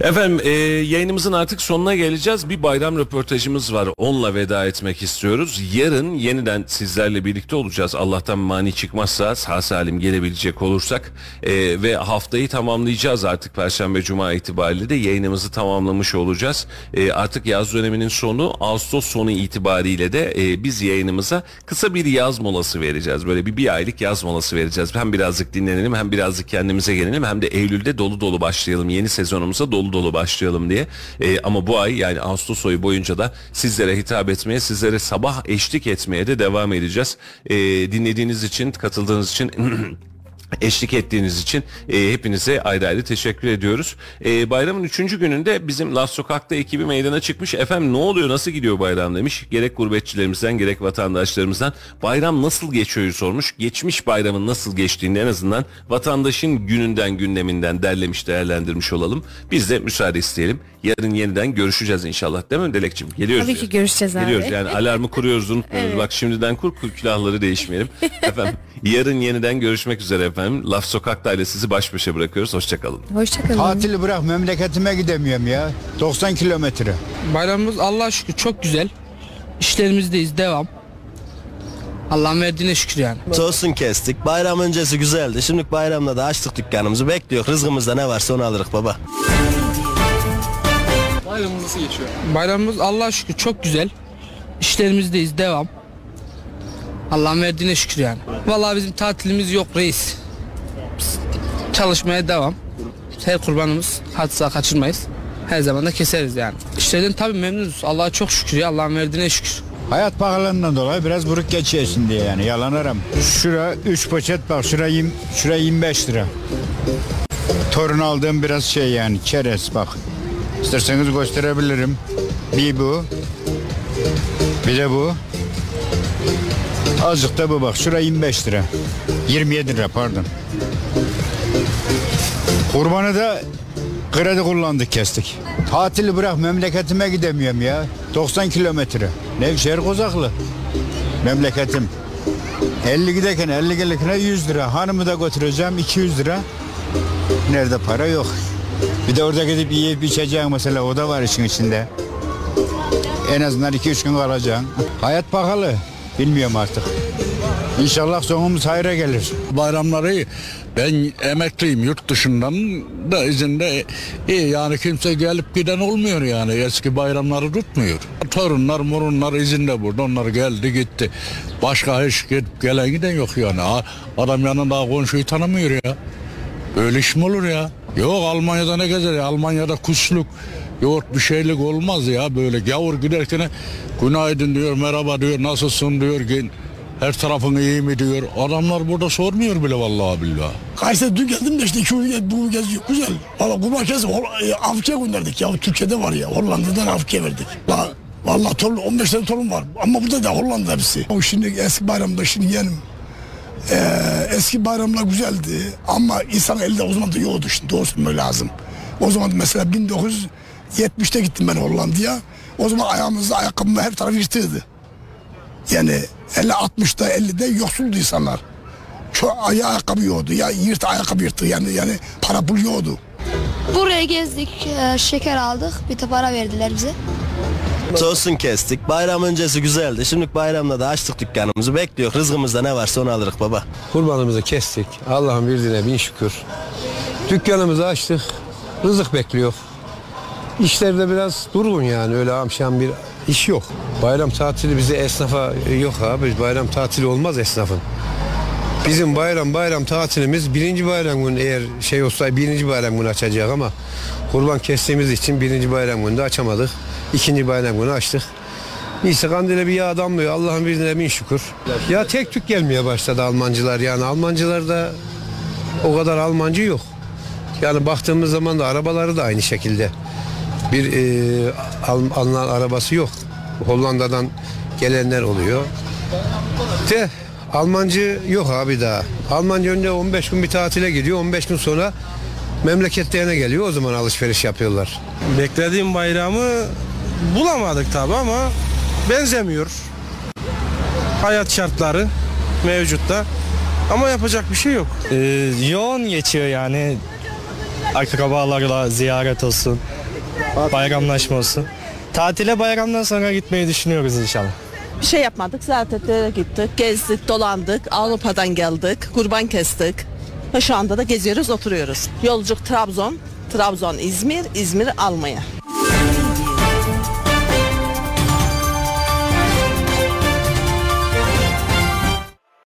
[SPEAKER 2] Efendim e, yayınımızın artık sonuna geleceğiz. Bir bayram röportajımız var. Onunla veda etmek istiyoruz. Yarın yeniden sizlerle birlikte olacağız. Allah'tan mani çıkmazsa sağ salim gelebilecek olursak. E, ve haftayı tamamlayacağız artık Perşembe Cuma itibariyle de yayınımızı tamamlamış olacağız. E, artık yaz döneminin sonu Ağustos sonu itibariyle de e, biz yayınımıza kısa bir yaz molası vereceğiz. Böyle bir bir aylık yaz molası vereceğiz. Hem birazcık dinlenelim hem birazcık kendimize gelelim hem de Eylül'de dolu dolu başlayalım. Yeni sezonumuza dolu dolu başlayalım diye. Ee, ama bu ay yani Ağustos ayı boyunca da sizlere hitap etmeye, sizlere sabah eşlik etmeye de devam edeceğiz. Ee, dinlediğiniz için, katıldığınız için eşlik ettiğiniz için e, hepinize ayrı ayrı teşekkür ediyoruz. E, bayramın üçüncü gününde bizim Laf Sokak'ta ekibi meydana çıkmış. Efendim ne oluyor nasıl gidiyor bayram demiş. Gerek gurbetçilerimizden gerek vatandaşlarımızdan bayram nasıl geçiyor sormuş. Geçmiş bayramın nasıl geçtiğini en azından vatandaşın gününden gündeminden derlemiş değerlendirmiş olalım. Biz de müsaade isteyelim. Yarın yeniden görüşeceğiz inşallah değil mi Dilekçim? Geliyoruz.
[SPEAKER 3] Tabii ki
[SPEAKER 2] yarın.
[SPEAKER 3] görüşeceğiz abi.
[SPEAKER 2] Geliyoruz yani alarmı kuruyoruz unutmuyoruz. Bak şimdiden kur kur külahları değişmeyelim. efendim yarın yeniden görüşmek üzere efendim. Laf Sokak'ta ile sizi baş başa bırakıyoruz. Hoşçakalın.
[SPEAKER 3] Hoşçakalın.
[SPEAKER 4] Tatili bırak memleketime gidemiyorum ya. 90 kilometre.
[SPEAKER 5] Bayramımız Allah'a şükür çok güzel. İşlerimizdeyiz devam. Allah'ın verdiğine şükür yani.
[SPEAKER 6] Tosun kestik. Bayram öncesi güzeldi. Şimdi bayramda da açtık dükkanımızı. Bekliyor. Rızkımızda ne varsa onu alırız baba.
[SPEAKER 5] Bayramımız nasıl geçiyor? Bayramımız Allah'a şükür çok güzel. İşlerimizdeyiz devam. Allah'ın verdiğine şükür yani. Vallahi bizim tatilimiz yok reis. Çalışmaya devam. Her kurbanımız hadisa kaçırmayız. Her zaman da keseriz yani. İşlerden tabii memnunuz. Allah'a çok şükür ya. Allah'ın verdiğine şükür.
[SPEAKER 4] Hayat pahalılığından dolayı biraz buruk geçiyorsun diye yani yalanırım. Şura 3 poşet bak şura, yirmi- şura 25 lira. Torun aldığım biraz şey yani çerez bak. İsterseniz gösterebilirim. Bir bu. Bir de bu. Azıcık da bu bak. Şura 25 lira. 27 lira pardon. Kurbanı da kredi kullandık kestik. Tatili bırak memleketime gidemiyorum ya. 90 kilometre. Nevşehir Kozaklı. Memleketim. 50 giderken 50 gelirken 100 lira. Hanımı da götüreceğim 200 lira. Nerede para yok. Bir de orada gidip yiyip içeceğim mesela o da var işin içinde. En azından 2-3 gün kalacaksın. Hayat pahalı. Bilmiyorum artık. İnşallah sonumuz hayra gelir.
[SPEAKER 7] bayramları ben emekliyim yurt dışından da izinde iyi yani kimse gelip giden olmuyor yani eski bayramları tutmuyor. Torunlar morunlar izinde burada onlar geldi gitti. Başka hiç gidip gelen giden yok yani. Adam yanında komşuyu tanımıyor ya. Öyle iş mi olur ya? Yok Almanya'da ne gezer ya? Almanya'da kuşluk yoğurt bir şeylik olmaz ya böyle gavur giderken günaydın diyor merhaba diyor nasılsın diyor her tarafın iyi mi diyor. Adamlar burada sormuyor bile vallahi billahi.
[SPEAKER 8] Kayseri dün geldim de işte iki gün gez- bugün geziyor. Güzel. Valla kurban Hol- e, Afrika'ya gönderdik ya. Türkiye'de var ya. Hollanda'dan Afrika'ya verdik. La, Valla torun 15 tane torun var. Ama burada da Hollanda hepsi. O şimdi eski bayramda şimdi yeğenim. e, eski bayramlar güzeldi. Ama insan elde o zaman da yoktu şimdi. Doğru söylemek lazım. O zaman mesela 1970'te gittim ben Hollanda'ya. O zaman ayağımızda ayakkabımda her taraf yırtığıydı. Yani 50 60'da 50'de yoksuldu insanlar. Ayağı ayakkabı yoktu. Ya yırt ayakkabı yırttı yani yani para pul yoktu.
[SPEAKER 9] Buraya gezdik, e, şeker aldık. Bir de para verdiler bize.
[SPEAKER 6] Tosun kestik. Bayram öncesi güzeldi. Şimdi bayramda da açtık dükkanımızı. Bekliyor. Rızkımızda ne varsa onu alırız baba.
[SPEAKER 10] Kurbanımızı kestik. Allah'ın verdiğine bin şükür. Dükkanımızı açtık. Rızık bekliyor. İşlerde biraz durgun yani öyle amşan bir iş yok. Bayram tatili bize esnafa e, yok abi. Bayram tatili olmaz esnafın. Bizim bayram bayram tatilimiz birinci bayram günü eğer şey olsa birinci bayram günü açacak ama kurban kestiğimiz için birinci bayram günü de açamadık. İkinci bayram günü açtık. Neyse kandile bir yağ damlıyor. Allah'ın birine bin şükür. Ya tek tük gelmeye başladı Almancılar yani. Almancılarda o kadar Almancı yok. Yani baktığımız zaman da arabaları da aynı şekilde. Bir e, Al- Alman arabası yok. Hollanda'dan gelenler oluyor. De Almancı yok abi daha. Almancı önce 15 gün bir tatile gidiyor. 15 gün sonra memleketlerine geliyor. O zaman alışveriş yapıyorlar.
[SPEAKER 11] Beklediğim bayramı bulamadık tabi ama benzemiyor. Hayat şartları mevcutta. Ama yapacak bir şey yok.
[SPEAKER 12] Ee, yoğun geçiyor yani. Akrabalarla ziyaret olsun. Bayramlaşma olsun. Tatile bayramdan sonra gitmeyi düşünüyoruz inşallah.
[SPEAKER 13] Bir şey yapmadık zaten gittik, gezdik, dolandık, Avrupa'dan geldik, kurban kestik. Ve şu anda da geziyoruz, oturuyoruz. Yolculuk Trabzon, Trabzon İzmir, İzmir Almanya.